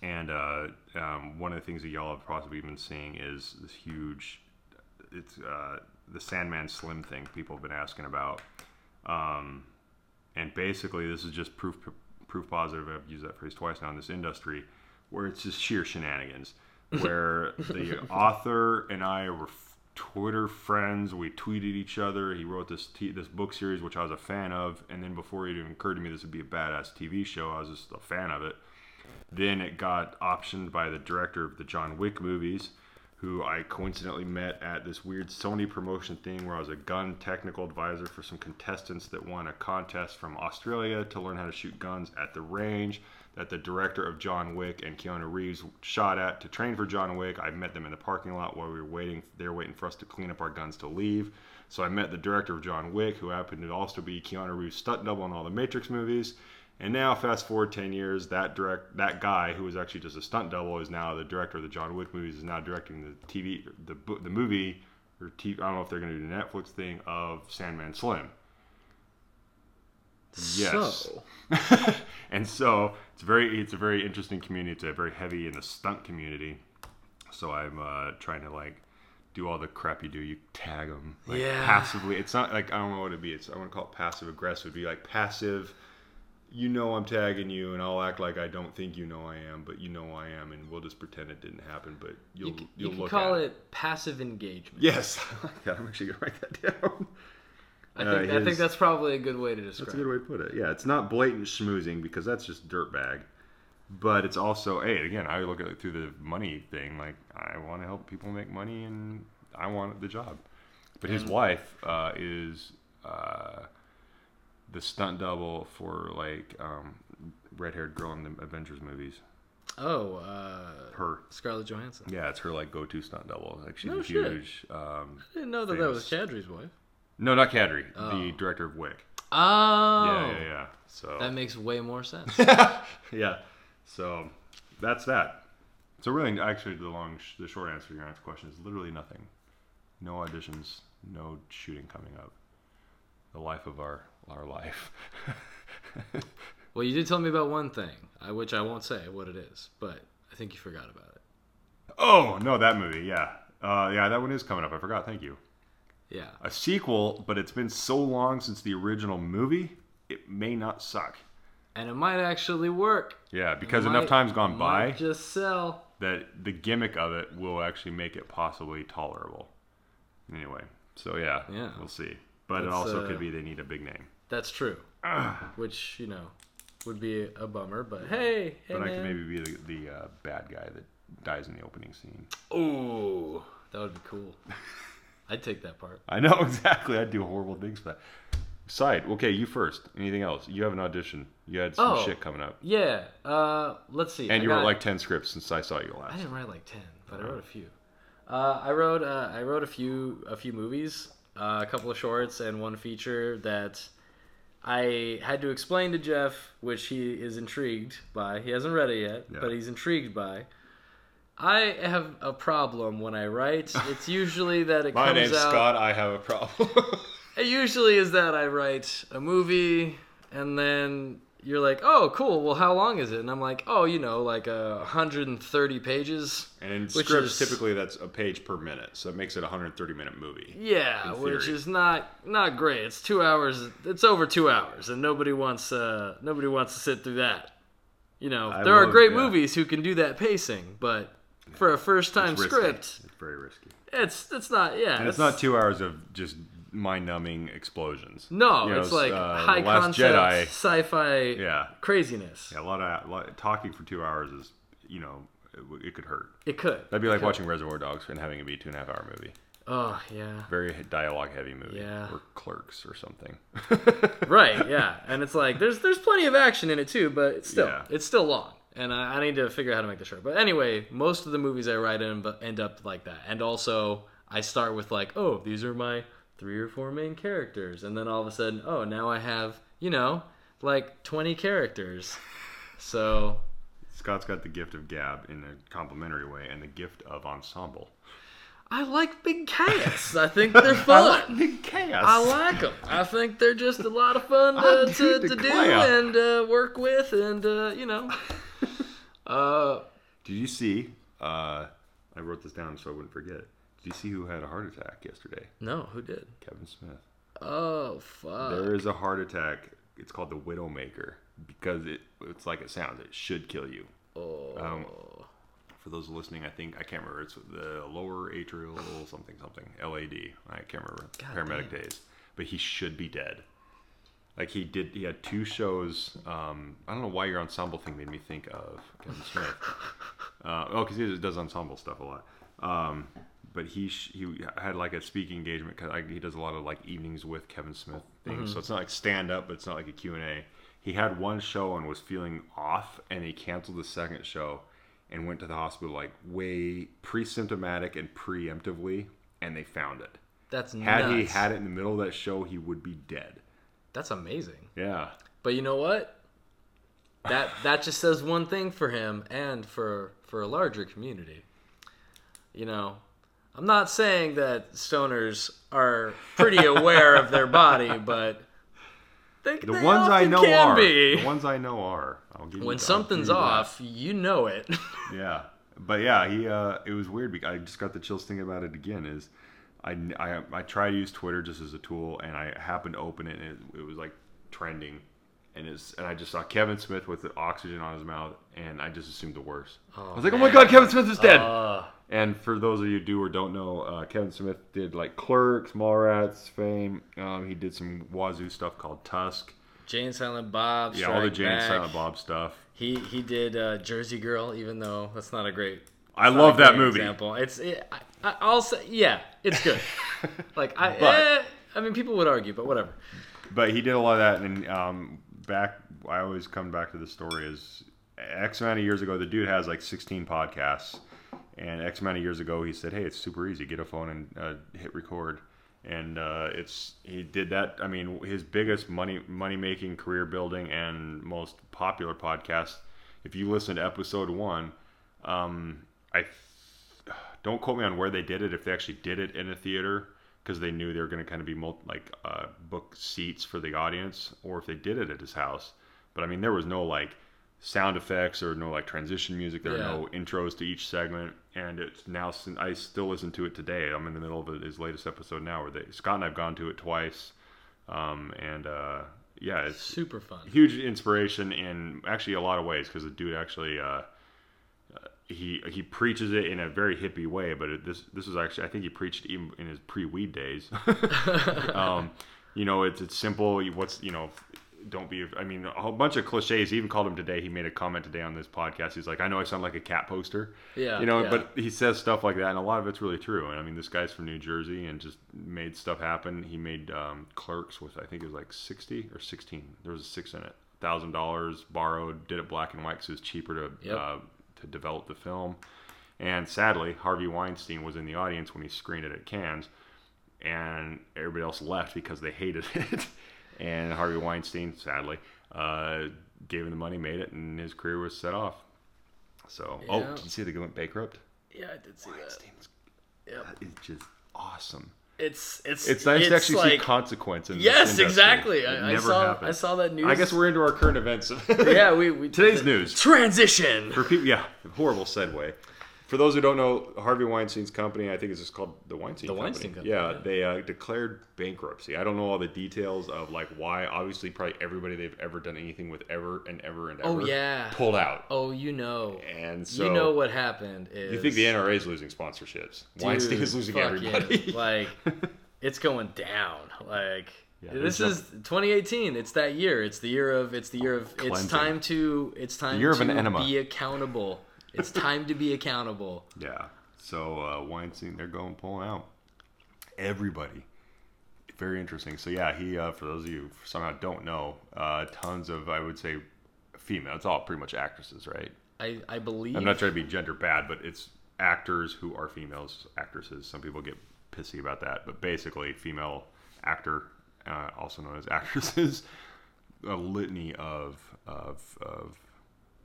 [SPEAKER 2] And uh, um, one of the things that y'all have possibly been seeing is this huge, it's uh, the Sandman Slim thing people have been asking about. Um, and basically, this is just proof proof positive. I've used that phrase twice now in this industry, where it's just sheer shenanigans. Where [LAUGHS] the author and I were Twitter friends. We tweeted each other. He wrote this t- this book series, which I was a fan of. And then before it even occurred to me this would be a badass TV show, I was just a fan of it. Then it got optioned by the director of the John Wick movies, who I coincidentally met at this weird Sony promotion thing where I was a gun technical advisor for some contestants that won a contest from Australia to learn how to shoot guns at the range. that the director of John Wick and Keanu Reeves shot at to train for John Wick. I met them in the parking lot while we were waiting. They were waiting for us to clean up our guns to leave. So I met the director of John Wick, who happened to also be Keanu Reeves' stunt double in all the Matrix movies. And now, fast forward ten years, that direct that guy who was actually just a stunt double is now the director of the John Wick movies. Is now directing the TV, the the movie, or TV, I don't know if they're going to do the Netflix thing of Sandman Slim. Yes.
[SPEAKER 1] So, [LAUGHS]
[SPEAKER 2] and so it's very it's a very interesting community. It's a very heavy in the stunt community. So I'm uh, trying to like do all the crap you do. You tag them like
[SPEAKER 1] Yeah.
[SPEAKER 2] passively. It's not like I don't know what it'd be. It's I want to call it passive aggressive. It'd be like passive. You know I'm tagging you, and I'll act like I don't think you know I am, but you know I am, and we'll just pretend it didn't happen. But you'll
[SPEAKER 1] you, c- you
[SPEAKER 2] you'll
[SPEAKER 1] can call
[SPEAKER 2] at
[SPEAKER 1] it passive engagement.
[SPEAKER 2] Yes, I like that. I'm actually gonna write that down.
[SPEAKER 1] I
[SPEAKER 2] Uh,
[SPEAKER 1] think I think that's probably a good way to describe.
[SPEAKER 2] That's a good way to put it. Yeah, it's not blatant schmoozing because that's just dirtbag. But it's also, hey, again, I look at it through the money thing. Like, I want to help people make money and I want the job. But his
[SPEAKER 1] And-
[SPEAKER 2] wife uh, is uh, the stunt double for, like, um, red haired girl in the Avengers movies.
[SPEAKER 1] Oh, uh,
[SPEAKER 2] Her.
[SPEAKER 1] Scarlett Johansson.
[SPEAKER 2] Yeah, it's her, like, go to stunt double. Like, she's
[SPEAKER 1] No
[SPEAKER 2] huge. Um,
[SPEAKER 1] I didn't know that that was
[SPEAKER 2] Famous.
[SPEAKER 1] Chadri's wife.
[SPEAKER 2] no, not the
[SPEAKER 1] Oh.
[SPEAKER 2] director of Wick.
[SPEAKER 1] Oh,
[SPEAKER 2] Yeah, yeah, yeah. So.
[SPEAKER 1] that makes way more sense. [LAUGHS]
[SPEAKER 2] yeah. So that's that. So really, actually, the long, the short answer to your next question is literally nothing. No auditions, no shooting coming up. The life of our our life. [LAUGHS]
[SPEAKER 1] well, you did tell me about one thing, which I won't say what it is, but I think you forgot about it.
[SPEAKER 2] oh no, that movie. Yeah, uh, yeah, that one is coming up. I forgot. Thank you.
[SPEAKER 1] Yeah.
[SPEAKER 2] A sequel, but it's been so long since the original movie, it may not suck.
[SPEAKER 1] And it might actually work.
[SPEAKER 2] Yeah, because enough time's gone by
[SPEAKER 1] Just sell.
[SPEAKER 2] that the gimmick of it will actually make it possibly tolerable. Anyway, so yeah,
[SPEAKER 1] Yeah.
[SPEAKER 2] we'll see. But it also
[SPEAKER 1] uh,
[SPEAKER 2] could be they need a big name.
[SPEAKER 1] That's true. Which you know would be a bummer, but hey, hey
[SPEAKER 2] But I could maybe be the, the uh, bad guy that dies in the opening scene.
[SPEAKER 1] Ooh, that would be cool. [LAUGHS] I'd take that part.
[SPEAKER 2] I know [LAUGHS] exactly. I'd do horrible things for that. Side. Okay, you first. Anything else? You have an audition. You had some
[SPEAKER 1] Oh.
[SPEAKER 2] shit coming up,
[SPEAKER 1] Yeah. Uh, let's see.
[SPEAKER 2] and
[SPEAKER 1] I
[SPEAKER 2] you
[SPEAKER 1] got-
[SPEAKER 2] wrote like ten scripts since I saw you last.
[SPEAKER 1] I didn't write like ten, but I wrote a few. Uh, I wrote uh, I wrote a few a few movies, uh, a couple of shorts, and one feature that I had to explain to Jeff, which he is intrigued by. He hasn't read it yet,
[SPEAKER 2] Yeah.
[SPEAKER 1] but he's intrigued by. I have a problem when I write. [LAUGHS] It's usually that it comes out. My name's Scott.
[SPEAKER 2] I have a problem.
[SPEAKER 1] It usually is that I write a movie and then you're like, "Oh, cool. Well, how long is it?" And I'm like, "Oh, you know, like uh, 130 pages."
[SPEAKER 2] and in scripts,
[SPEAKER 1] is-
[SPEAKER 2] typically that's a page per minute, so it makes it a 130 minute movie.
[SPEAKER 1] Yeah, which is not not great. It's two hours. It's over two hours, and nobody wants uh nobody wants to sit through that. You know,
[SPEAKER 2] I
[SPEAKER 1] there are great
[SPEAKER 2] yeah.
[SPEAKER 1] movies who can do that pacing, but for a first time script,
[SPEAKER 2] It's very risky.
[SPEAKER 1] it's it's not. Yeah,
[SPEAKER 2] And it's not two hours of just mind-numbing explosions.
[SPEAKER 1] No,
[SPEAKER 2] You know,
[SPEAKER 1] it's like
[SPEAKER 2] uh,
[SPEAKER 1] high concept
[SPEAKER 2] Jedi.
[SPEAKER 1] sci-fi
[SPEAKER 2] Yeah,
[SPEAKER 1] craziness.
[SPEAKER 2] yeah. A lot of a lot, talking for two hours is, you know, it, it could hurt.
[SPEAKER 1] It could.
[SPEAKER 2] That'd be like
[SPEAKER 1] could.
[SPEAKER 2] watching Reservoir Dogs and having it be a two and a half hour movie.
[SPEAKER 1] Oh yeah.
[SPEAKER 2] Very dialogue heavy movie.
[SPEAKER 1] Yeah.
[SPEAKER 2] Or Clerks or something. [LAUGHS]
[SPEAKER 1] right yeah [LAUGHS] and it's like there's there's plenty of action in it too but it's still
[SPEAKER 2] Yeah.
[SPEAKER 1] it's still long and I, I need to figure out how to make this short but anyway most of the movies i write in end up like that and also i start with like oh these are my three or four main characters and then all of a sudden oh now i have you know like 20 characters so
[SPEAKER 2] Scott's got the gift of gab in a complimentary way and the gift of ensemble.
[SPEAKER 1] i like big chaos i think [LAUGHS] they're fun
[SPEAKER 2] Big chaos.
[SPEAKER 1] I like them. I think they're just a lot of fun [LAUGHS] to,
[SPEAKER 2] do
[SPEAKER 1] to, to do and uh, work with, and uh, you know. [LAUGHS] Uh,
[SPEAKER 2] Did you see? Uh, I wrote this down so I wouldn't forget. Did you see who had a heart attack yesterday?
[SPEAKER 1] no, who did?
[SPEAKER 2] Kevin Smith.
[SPEAKER 1] Oh fuck!
[SPEAKER 2] There is a heart attack. It's called the Widowmaker because it it's like it sounds. It should kill you.
[SPEAKER 1] oh,
[SPEAKER 2] Um, For those listening, I think I can't remember. It's the lower atrial something something LAD. I can't remember.
[SPEAKER 1] God
[SPEAKER 2] Paramedic
[SPEAKER 1] damn.
[SPEAKER 2] days, but he should be dead. Like he did. He had two shows. Um, I don't know why your ensemble thing made me think of Kevin Smith. [LAUGHS] uh, oh, because he does ensemble stuff a lot. Um, but he sh- he had like a speaking engagement because he does a lot of like evenings with Kevin Smith things. Mm-hmm. So it's not like stand up, but it's not like a Q and A. he had one show and was feeling off, and he canceled the second show and went to the hospital like way pre-symptomatic and preemptively, and they found it.
[SPEAKER 1] That's
[SPEAKER 2] Had he had it in the middle of that show, he would be dead.
[SPEAKER 1] That's amazing.
[SPEAKER 2] Yeah.
[SPEAKER 1] But you know what? That that just says one thing for him and for for a larger community. You know, I'm not saying that stoners are pretty aware of their body, [LAUGHS] but they,
[SPEAKER 2] The
[SPEAKER 1] they
[SPEAKER 2] ones I know
[SPEAKER 1] can
[SPEAKER 2] are.
[SPEAKER 1] be.
[SPEAKER 2] The ones I know are. I'll give you,
[SPEAKER 1] when
[SPEAKER 2] I'll
[SPEAKER 1] something's
[SPEAKER 2] give you that.
[SPEAKER 1] off, you know it. [LAUGHS]
[SPEAKER 2] Yeah, but yeah, he. Uh, it was weird. Because I just got the chills thinking about it again. Is I, I I try to use Twitter just as a tool, and I happened to open it, and it, it was like trending, and it's and I just saw Kevin Smith with the oxygen on his mouth, and I just assumed the worst. I was like, oh my god, Kevin Smith is dead.
[SPEAKER 1] Uh,
[SPEAKER 2] and for those of you who do or don't know, uh, Kevin Smith did like Clerks, Mallrats, fame. Um, he did some Wazoo stuff called Tusk.
[SPEAKER 1] Jay and Silent Bob.
[SPEAKER 2] Yeah, all the Jane
[SPEAKER 1] Back.
[SPEAKER 2] Silent Bob stuff.
[SPEAKER 1] He he did uh, Jersey Girl, even though that's not a great.
[SPEAKER 2] I love that movie.
[SPEAKER 1] Example. It's it, I, I- I'll say yeah, it's good. [LAUGHS] like I
[SPEAKER 2] But-
[SPEAKER 1] eh, I mean people would argue, but whatever.
[SPEAKER 2] but he did a lot of that and um, back i always come back to the story is x amount of years ago the dude has like 16 podcasts. And x amount of years ago he said hey it's super easy. Get a phone and uh, hit record. And uh, it's he did that. I mean his biggest money money making career building and most popular podcast if you listen to episode one um, i [SIGHS] don't quote me on where they did it if they actually did it in a theater because they knew they were going to kind of be mul- like uh, book seats for the audience or if they did it at his house but i mean there was no like sound effects or no like transition music there
[SPEAKER 1] Yeah.
[SPEAKER 2] are no intros to each segment and it's now i still listen to it today i'm in the middle of his latest episode now where they scott and i've gone to it twice um, and uh, yeah it's
[SPEAKER 1] Super fun.
[SPEAKER 2] huge inspiration in actually a lot of ways because the dude actually uh, he he preaches it in a very hippie way, but it, this this is actually I think he preached even in his pre weed days. [LAUGHS] um, you know, it's it's simple. What's you know, don't be. I mean, a whole bunch of cliches. He even called him today. He made a comment today on this podcast. He's like, I know I sound like a cat poster.
[SPEAKER 1] Yeah,
[SPEAKER 2] You know,
[SPEAKER 1] yeah.
[SPEAKER 2] but he says stuff like that, and a lot of it's really true. And I mean, this guy's from New Jersey and just made stuff happen. He made um, Clerks with I think it was like sixty or sixteen. There was a six in it. Thousand dollars borrowed. Did it black and white, so it was cheaper to
[SPEAKER 1] Yep.
[SPEAKER 2] uh, to develop the film. And sadly, Harvey Weinstein was in the audience when he screened it at Cannes, and everybody else left because they hated [LAUGHS] it. and Harvey Weinstein, sadly, uh, gave him the money, made it, and his career was set off. So, oh, did you see they went bankrupt?
[SPEAKER 1] Yeah, I did see that.
[SPEAKER 2] Weinstein's
[SPEAKER 1] Yep.
[SPEAKER 2] it's just awesome.
[SPEAKER 1] It's it's
[SPEAKER 2] It's nice to actually see consequence in this
[SPEAKER 1] Yes,
[SPEAKER 2] industry.
[SPEAKER 1] exactly.
[SPEAKER 2] It
[SPEAKER 1] I, I
[SPEAKER 2] never
[SPEAKER 1] saw
[SPEAKER 2] happens.
[SPEAKER 1] I saw that news.
[SPEAKER 2] I guess we're into our current events.
[SPEAKER 1] yeah. We, we [LAUGHS]
[SPEAKER 2] Today's
[SPEAKER 1] the-
[SPEAKER 2] news.
[SPEAKER 1] transition.
[SPEAKER 2] For people, yeah, horrible segue. For those who don't know, Harvey Weinstein's company, I think it's just called the Weinstein
[SPEAKER 1] The
[SPEAKER 2] Company.
[SPEAKER 1] Weinstein Company,
[SPEAKER 2] Yeah,
[SPEAKER 1] yeah.
[SPEAKER 2] they uh, declared bankruptcy. I don't know all the details of like why. Obviously, probably everybody they've ever done anything with ever and ever and ever.
[SPEAKER 1] Oh, yeah.
[SPEAKER 2] pulled out.
[SPEAKER 1] Oh, you know.
[SPEAKER 2] And so
[SPEAKER 1] you know what happened is
[SPEAKER 2] You think the NRA is losing sponsorships? Weinstein is losing everybody.
[SPEAKER 1] yeah. [LAUGHS] Like it's going down. Like
[SPEAKER 2] Yeah,
[SPEAKER 1] this is 2018. It's that year. It's the year of. It's the year of. It's time to. It's time
[SPEAKER 2] year of
[SPEAKER 1] to
[SPEAKER 2] an enema.
[SPEAKER 1] be accountable. It's time to be accountable.
[SPEAKER 2] Yeah. So uh, Weinstein, they're going pulling out. Everybody. Very interesting. So yeah, he. Uh, for those of you who somehow don't know, uh, tons of I would say female. It's all pretty much actresses, right?
[SPEAKER 1] I I believe.
[SPEAKER 2] I'm not trying to be gender bad, but it's actors who are females, actresses. Some people get pissy about that, but basically, female actor, uh, also known as actresses, [LAUGHS] a litany of of of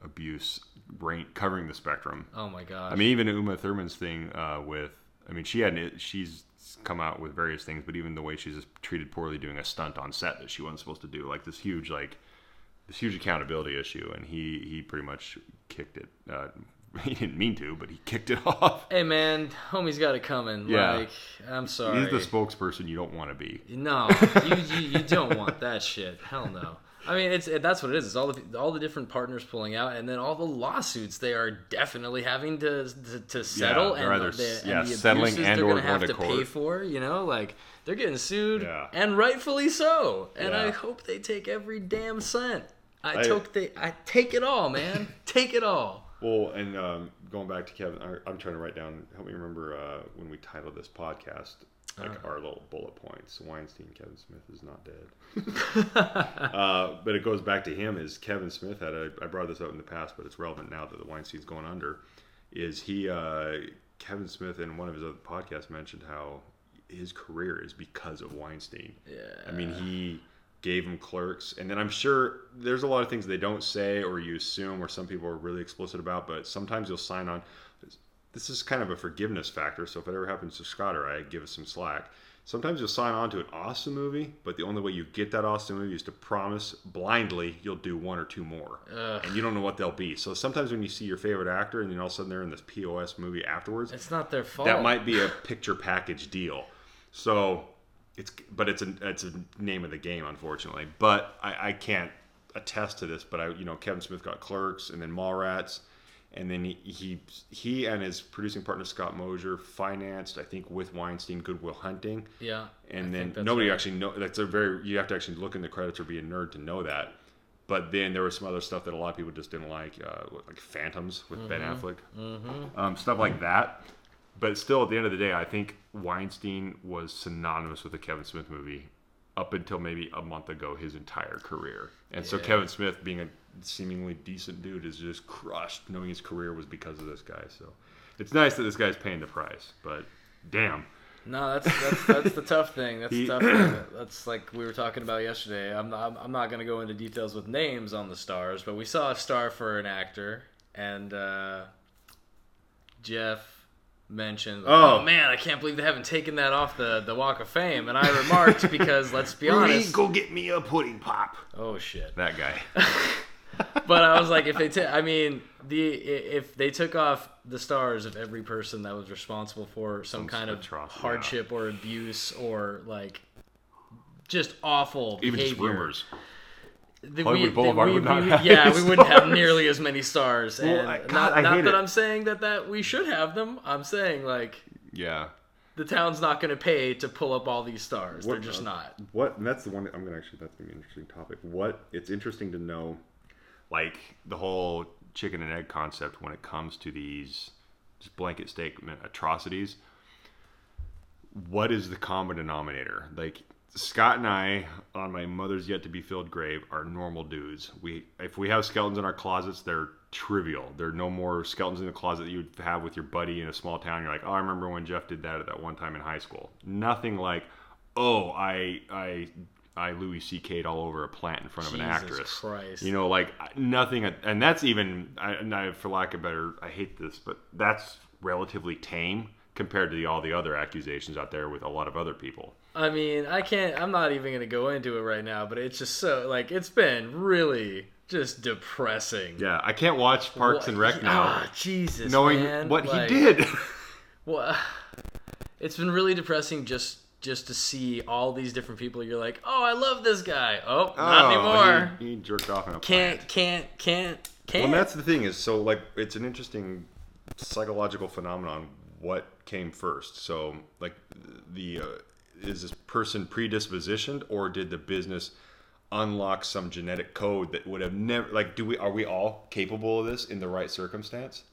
[SPEAKER 2] abuse, range, covering the spectrum.
[SPEAKER 1] Oh my god.
[SPEAKER 2] I mean, even Uma Thurman's thing uh, with, I mean, she had she's come out with various things, but even the way she's just treated poorly doing a stunt on set that she wasn't supposed to do, like this huge like this huge accountability issue, and he he pretty much kicked it. Uh, [LAUGHS] he didn't mean to, but he kicked it [LAUGHS] off.
[SPEAKER 1] Hey man, homie's got it coming.
[SPEAKER 2] Yeah.
[SPEAKER 1] Like I'm sorry.
[SPEAKER 2] He's the spokesperson you don't want to be.
[SPEAKER 1] No, you, you you don't want that shit. Hell no. I mean, it's it, that's what it is. It's all the all the different partners pulling out, and then all the lawsuits they are definitely having to to, to settle,
[SPEAKER 2] they're
[SPEAKER 1] and,
[SPEAKER 2] either
[SPEAKER 1] the,
[SPEAKER 2] s-
[SPEAKER 1] and
[SPEAKER 2] yeah,
[SPEAKER 1] the
[SPEAKER 2] settling
[SPEAKER 1] abuses
[SPEAKER 2] and
[SPEAKER 1] they're gonna have to
[SPEAKER 2] to
[SPEAKER 1] pay for. You know, like they're getting sued,
[SPEAKER 2] Yeah.
[SPEAKER 1] and rightfully so. And I hope they take every damn cent. I,
[SPEAKER 2] I-
[SPEAKER 1] took they I take it all, man. [LAUGHS] take it all.
[SPEAKER 2] Well, and um, going back to Kevin, I, I'm trying to write down. Help me remember uh, when we titled this podcast. Like our little bullet points. Weinstein, Kevin Smith is not dead. [LAUGHS] uh, but it goes back to him. Is Kevin Smith had a? I brought this up in the past, but it's relevant now that the Weinstein's going under. Is he? Uh, Kevin Smith in one of his other podcasts mentioned how his career is because of Weinstein.
[SPEAKER 1] Yeah.
[SPEAKER 2] I mean, he gave him clerks, and then I'm sure there's a lot of things they don't say or you assume, or some people are really explicit about. But sometimes you'll sign on. This is kind of a forgiveness factor. So if it ever happens to Scott or I, give us some slack. Sometimes you'll sign on to an awesome movie, but the only way you get that awesome movie is to promise blindly you'll do one or two more,
[SPEAKER 1] Ugh.
[SPEAKER 2] and you don't know what they'll be. So sometimes when you see your favorite actor, and then all of a sudden they're in this POS movie afterwards,
[SPEAKER 1] It's not their fault.
[SPEAKER 2] that might be a picture package deal. So it's but it's a it's a name of the game, unfortunately. But I, I can't attest to this. But I you know Kevin Smith got Clerks and then Mallrats, and then he he, he and his producing partner Scott Mosier financed I think with Weinstein Good Will Hunting.
[SPEAKER 1] Yeah.
[SPEAKER 2] And
[SPEAKER 1] I
[SPEAKER 2] then nobody
[SPEAKER 1] right.
[SPEAKER 2] actually know that's a very you have to actually look in the credits or be a nerd to know that. But then there was some other stuff that a lot of people just didn't like, uh, like Phantoms with Ben
[SPEAKER 1] Mm-hmm.
[SPEAKER 2] Affleck, um, stuff like that. But still, at the end of the day, I think Weinstein was synonymous with the Kevin Smith movie up until maybe a month ago, his entire career. And so Kevin Smith, being a seemingly decent dude, is just crushed knowing his career was because of this guy. So it's nice that this guy's paying the price, but damn.
[SPEAKER 1] No, that's that's that's the tough thing. That's
[SPEAKER 2] He-
[SPEAKER 1] tough thing. That's like we were talking about yesterday. I'm not, I'm not going to go into details with names on the stars, but we saw a star for an actor, and uh, Jeff mentioned,
[SPEAKER 2] Oh.
[SPEAKER 1] "Oh man, I can't believe they haven't taken that off the the Walk of Fame." And I remarked [LAUGHS] because let's be honest.
[SPEAKER 2] go get me a pudding pop.
[SPEAKER 1] Oh shit.
[SPEAKER 2] That guy. [LAUGHS] [LAUGHS]
[SPEAKER 1] but I was like, if they, ta- I mean, the if they took off the stars of every person that was responsible for some,
[SPEAKER 2] Some
[SPEAKER 1] kind of hardship or abuse or like just awful
[SPEAKER 2] Even just rumors.
[SPEAKER 1] The-
[SPEAKER 2] Hollywood
[SPEAKER 1] we-
[SPEAKER 2] Boulevard
[SPEAKER 1] we-
[SPEAKER 2] would not
[SPEAKER 1] we-
[SPEAKER 2] have
[SPEAKER 1] yeah, we wouldn't have nearly as many stars.
[SPEAKER 2] Well,
[SPEAKER 1] And
[SPEAKER 2] I- God,
[SPEAKER 1] not,
[SPEAKER 2] I
[SPEAKER 1] not that
[SPEAKER 2] it.
[SPEAKER 1] I'm saying that that we should have them. I'm saying like
[SPEAKER 2] Yeah.
[SPEAKER 1] the town's not going to pay to pull up all these stars.
[SPEAKER 2] What-
[SPEAKER 1] They're just uh, not.
[SPEAKER 2] What? And that's the one. I'm gonna actually. That's gonna be an interesting topic. What? It's interesting to know, like the whole chicken and egg concept when it comes to these just blanket statement atrocities. What is the common denominator? Like Scott and I on my mother's yet to be filled grave are normal dudes. We if we have skeletons in our closets, they're trivial. There are no more skeletons in the closet that you would have with your buddy in a small town. You're like, oh, I remember when Jeff did that at that one time in high school. Nothing like, oh, I I I Louis C.K.'d all over a plant in front of an
[SPEAKER 1] Jesus
[SPEAKER 2] actress.
[SPEAKER 1] Christ.
[SPEAKER 2] You know, like nothing, and that's even, I, for lack of better, I hate this, but that's relatively tame compared to the, all the other accusations out there with a lot of other people.
[SPEAKER 1] I mean, I can't. I'm not even gonna go into it right now, but it's just so like it's been really just depressing.
[SPEAKER 2] Yeah, I can't watch Parks and Rec now,
[SPEAKER 1] Ah, Jesus,
[SPEAKER 2] knowing
[SPEAKER 1] man.
[SPEAKER 2] what
[SPEAKER 1] Like,
[SPEAKER 2] he did. [LAUGHS]
[SPEAKER 1] Well, [SIGHS] it's been really depressing just just to see all these different people. You're like, oh, I love this guy. Oh, not
[SPEAKER 2] Oh,
[SPEAKER 1] anymore.
[SPEAKER 2] He, he jerked off in a
[SPEAKER 1] Can't,
[SPEAKER 2] plant.
[SPEAKER 1] can't, can't, can't.
[SPEAKER 2] and that's the thing is, so like, it's an interesting psychological phenomenon. What came first? So, like, the uh, is this person predispositioned, or did the business unlock some genetic code that would have never like? Do we are we all capable of this in the right circumstance?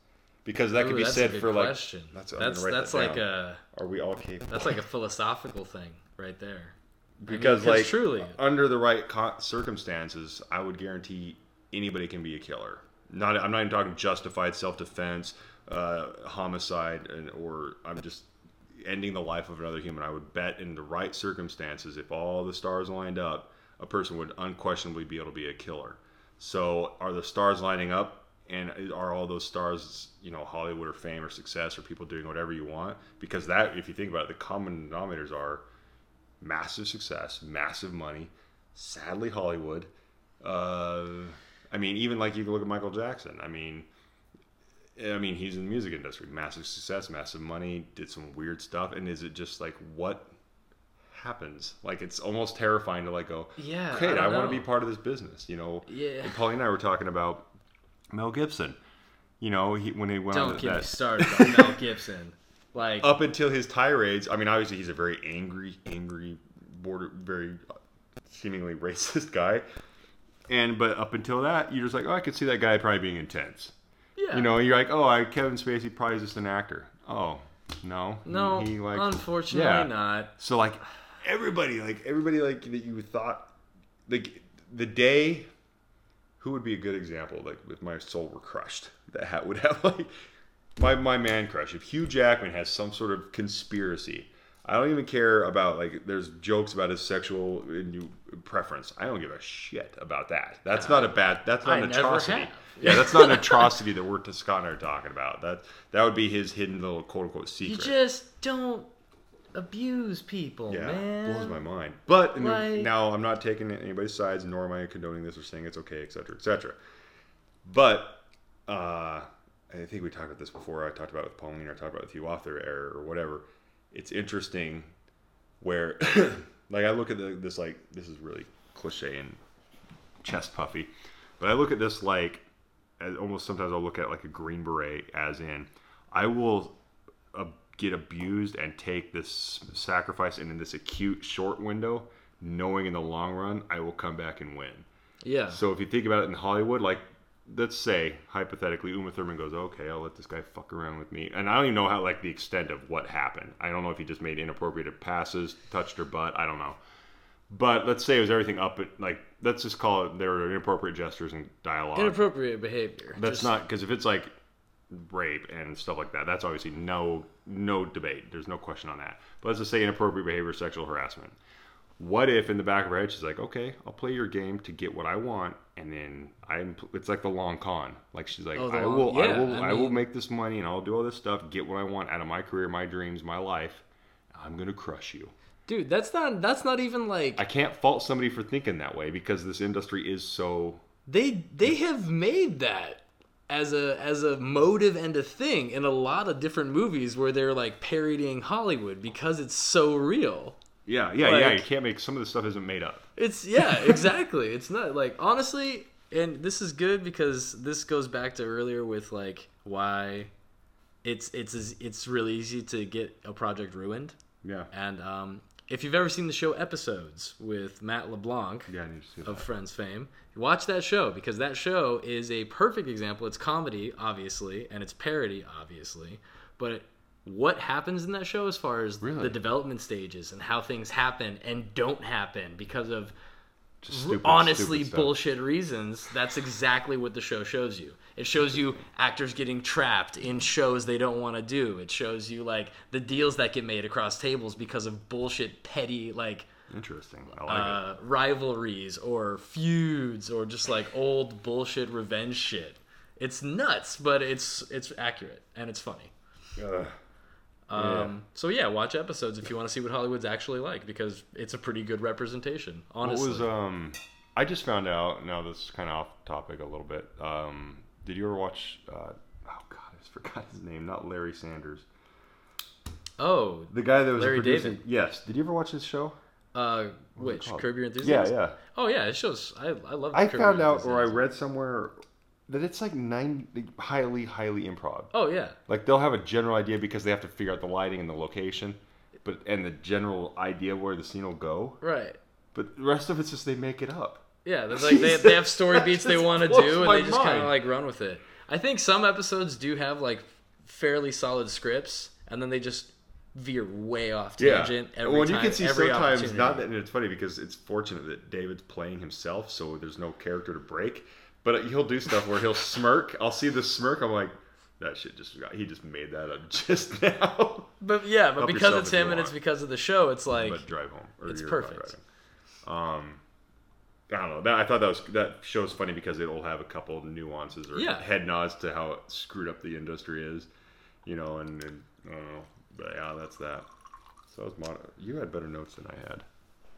[SPEAKER 2] Because that
[SPEAKER 1] Ooh,
[SPEAKER 2] could be said for like
[SPEAKER 1] question.
[SPEAKER 2] that's
[SPEAKER 1] that's that's
[SPEAKER 2] that
[SPEAKER 1] like a
[SPEAKER 2] are we all capable?
[SPEAKER 1] that's like a philosophical thing right there.
[SPEAKER 2] because
[SPEAKER 1] 'cause
[SPEAKER 2] like
[SPEAKER 1] truly-
[SPEAKER 2] under the right co- circumstances i would guarantee anybody can be a killer not i'm not even talking justified self-defense uh, homicide and, or i'm just ending the life of another human i would bet in the right circumstances if all the stars lined up a person would unquestionably be able to be a killer so are the stars lining up and are all those stars you know hollywood or fame or success or people doing whatever you want because that if you think about it the common denominators are massive success, massive money. Sadly, Hollywood. Uh, I mean, even like you can look at Michael Jackson. I mean, I mean, he's in the music industry, massive success, massive money, did some weird stuff, and is it just like what happens? Like it's almost terrifying to like go,
[SPEAKER 1] Yeah,
[SPEAKER 2] okay,
[SPEAKER 1] I
[SPEAKER 2] I, want to be part of this business, you know.
[SPEAKER 1] Yeah.
[SPEAKER 2] And Paulie and I were talking about Mel Gibson. You know, he when he went on
[SPEAKER 1] Don't
[SPEAKER 2] to
[SPEAKER 1] get me started on Mel [LAUGHS] Gibson. Like,
[SPEAKER 2] up until his tirades. I mean, obviously he's a very angry, angry, border, very seemingly [LAUGHS] racist guy. And but up until that, you're just like, oh, I could see that guy probably being intense.
[SPEAKER 1] Yeah,
[SPEAKER 2] You know, you're like, oh, I Kevin Spacey probably is just an actor. Oh, No,
[SPEAKER 1] No,
[SPEAKER 2] He, like,
[SPEAKER 1] unfortunately
[SPEAKER 2] yeah.
[SPEAKER 1] not.
[SPEAKER 2] So like everybody, like everybody, like that you thought, like the day, who would be a good example? Like if my soul were crushed, that hat would have [LAUGHS] like my my man crush. If Hugh Jackman has some sort of conspiracy, I don't even care about like there's jokes about his sexual preference. I don't give a shit about that. That's not a bad. That's not
[SPEAKER 1] I
[SPEAKER 2] an
[SPEAKER 1] never
[SPEAKER 2] atrocity.
[SPEAKER 1] have.
[SPEAKER 2] Yeah, that's not an atrocity that we're Scott and I are talking about. That that would be his hidden little quote unquote secret.
[SPEAKER 1] You just don't abuse people,
[SPEAKER 2] Yeah,
[SPEAKER 1] man.
[SPEAKER 2] blows my mind. But
[SPEAKER 1] Like-
[SPEAKER 2] now I'm not taking anybody's sides, nor am I condoning this or saying it's okay, etc., cetera, et cetera. But uh, I think we talked about this before. I talked about it with Pauline, or I talked about it with you off their air or whatever. It's interesting where, [COUGHS] like, I look at the, this like this is really cliche and chest puffy, but I look at this like almost sometimes I'll look at like a green beret as in I will uh, get abused and take this sacrifice and in this acute short window, knowing in the long run I will come back and win.
[SPEAKER 1] Yeah.
[SPEAKER 2] So if you think about it in Hollywood, like let's say hypothetically Uma Thurman goes, okay, I'll let this guy fuck around with me, and I don't even know how like the extent of what happened. I don't know if he just made inappropriate passes, touched her butt. I don't know. But let's say it was everything up at like let's just call it there were inappropriate gestures and dialogue.
[SPEAKER 1] Inappropriate behavior.
[SPEAKER 2] That's
[SPEAKER 1] Just-
[SPEAKER 2] not because if it's like rape and stuff like that, that's obviously no no debate. There's no question on that. But let's just say inappropriate behavior, sexual harassment. What if in the back of her head she's like, okay, I'll play your game to get what I want, and then I'm. It's like the long con. Like she's like,
[SPEAKER 1] Oh, the
[SPEAKER 2] I
[SPEAKER 1] long-
[SPEAKER 2] will, I
[SPEAKER 1] yeah,
[SPEAKER 2] will,
[SPEAKER 1] I
[SPEAKER 2] I, will
[SPEAKER 1] mean-
[SPEAKER 2] make this money and I'll do all this stuff, get what I want out of my career, my dreams, my life. I'm gonna crush you.
[SPEAKER 1] Dude, that's not that's not even like
[SPEAKER 2] I can't fault somebody for thinking that way because this industry is so
[SPEAKER 1] they they have made that as a as a motive and a thing in a lot of different movies where they're like parodying Hollywood because it's so real.
[SPEAKER 2] yeah, yeah, yeah.
[SPEAKER 1] Like-
[SPEAKER 2] You can't make some of the stuff isn't made up.
[SPEAKER 1] It's yeah, [LAUGHS] exactly. it's not like honestly, and this is good because this goes back to earlier with like why it's it's it's really easy to get a project ruined.
[SPEAKER 2] Yeah,
[SPEAKER 1] And um, if you've ever seen the show Episodes with Matt LeBlanc
[SPEAKER 2] yeah. I need to see that.
[SPEAKER 1] of Friends fame, watch that show because that show is a perfect example. It's comedy, obviously, and it's parody, obviously. But what happens in that show as far as
[SPEAKER 2] Really?
[SPEAKER 1] the development stages and how things happen and don't happen because of
[SPEAKER 2] Just stupid,
[SPEAKER 1] honestly
[SPEAKER 2] stupid
[SPEAKER 1] bullshit reasons that's exactly what the show shows you. It shows you actors getting trapped in shows they don't want to do. It shows you like the deals that get made across tables because of bullshit petty like
[SPEAKER 2] Interesting. I like
[SPEAKER 1] uh, rivalries or feuds or just like old bullshit revenge shit. It's nuts but it's it's accurate and it's funny.
[SPEAKER 2] Uh,
[SPEAKER 1] um, so yeah watch episodes if you want to see what hollywood's actually like because it's a pretty good representation
[SPEAKER 2] what
[SPEAKER 1] honestly
[SPEAKER 2] was um? I just found out. Now this is kind of off topic a little bit. Um, did you ever watch? Uh, oh God, I just [LAUGHS] forgot his name. Not Larry Sanders.
[SPEAKER 1] oh
[SPEAKER 2] The guy that was
[SPEAKER 1] Larry
[SPEAKER 2] producing.
[SPEAKER 1] David.
[SPEAKER 2] Yes. Did you ever watch his show?
[SPEAKER 1] Uh, which? Curb Your
[SPEAKER 2] Yeah,
[SPEAKER 1] Enthusiasm?
[SPEAKER 2] yeah. Yeah.
[SPEAKER 1] Oh yeah, it shows. I I love.
[SPEAKER 2] It.
[SPEAKER 1] I
[SPEAKER 2] found out, or I read somewhere that it's like nine highly, highly improv.
[SPEAKER 1] Oh yeah,
[SPEAKER 2] Like they'll have a general idea because they have to figure out the lighting and the location, but and the general idea where the scene will go.
[SPEAKER 1] right.
[SPEAKER 2] But the rest of it's just they make it up.
[SPEAKER 1] Yeah, like they, they have story [LAUGHS] beats they want to do, and they just kind of like run with it. I think some episodes do have like fairly solid scripts, and then they just veer way off tangent every
[SPEAKER 2] well,
[SPEAKER 1] time.
[SPEAKER 2] you can see
[SPEAKER 1] every
[SPEAKER 2] sometimes not that and it's funny because it's fortunate that David's playing himself, so there's no character to break. But he'll do stuff where he'll smirk. I'll see the smirk. I'm like, that shit just got. He just made that up [LAUGHS] just now.
[SPEAKER 1] But yeah, but
[SPEAKER 2] Help
[SPEAKER 1] because it's him and it's because of the show, it's like
[SPEAKER 2] but drive home.
[SPEAKER 1] It's perfect.
[SPEAKER 2] Um, I don't know. That, I thought that was that show's funny because it'll have a couple of nuances or
[SPEAKER 1] Yeah.
[SPEAKER 2] head nods to how screwed up the industry is, you know. And, and I don't know, but yeah, that's that. So that was mod- you had better notes than I had.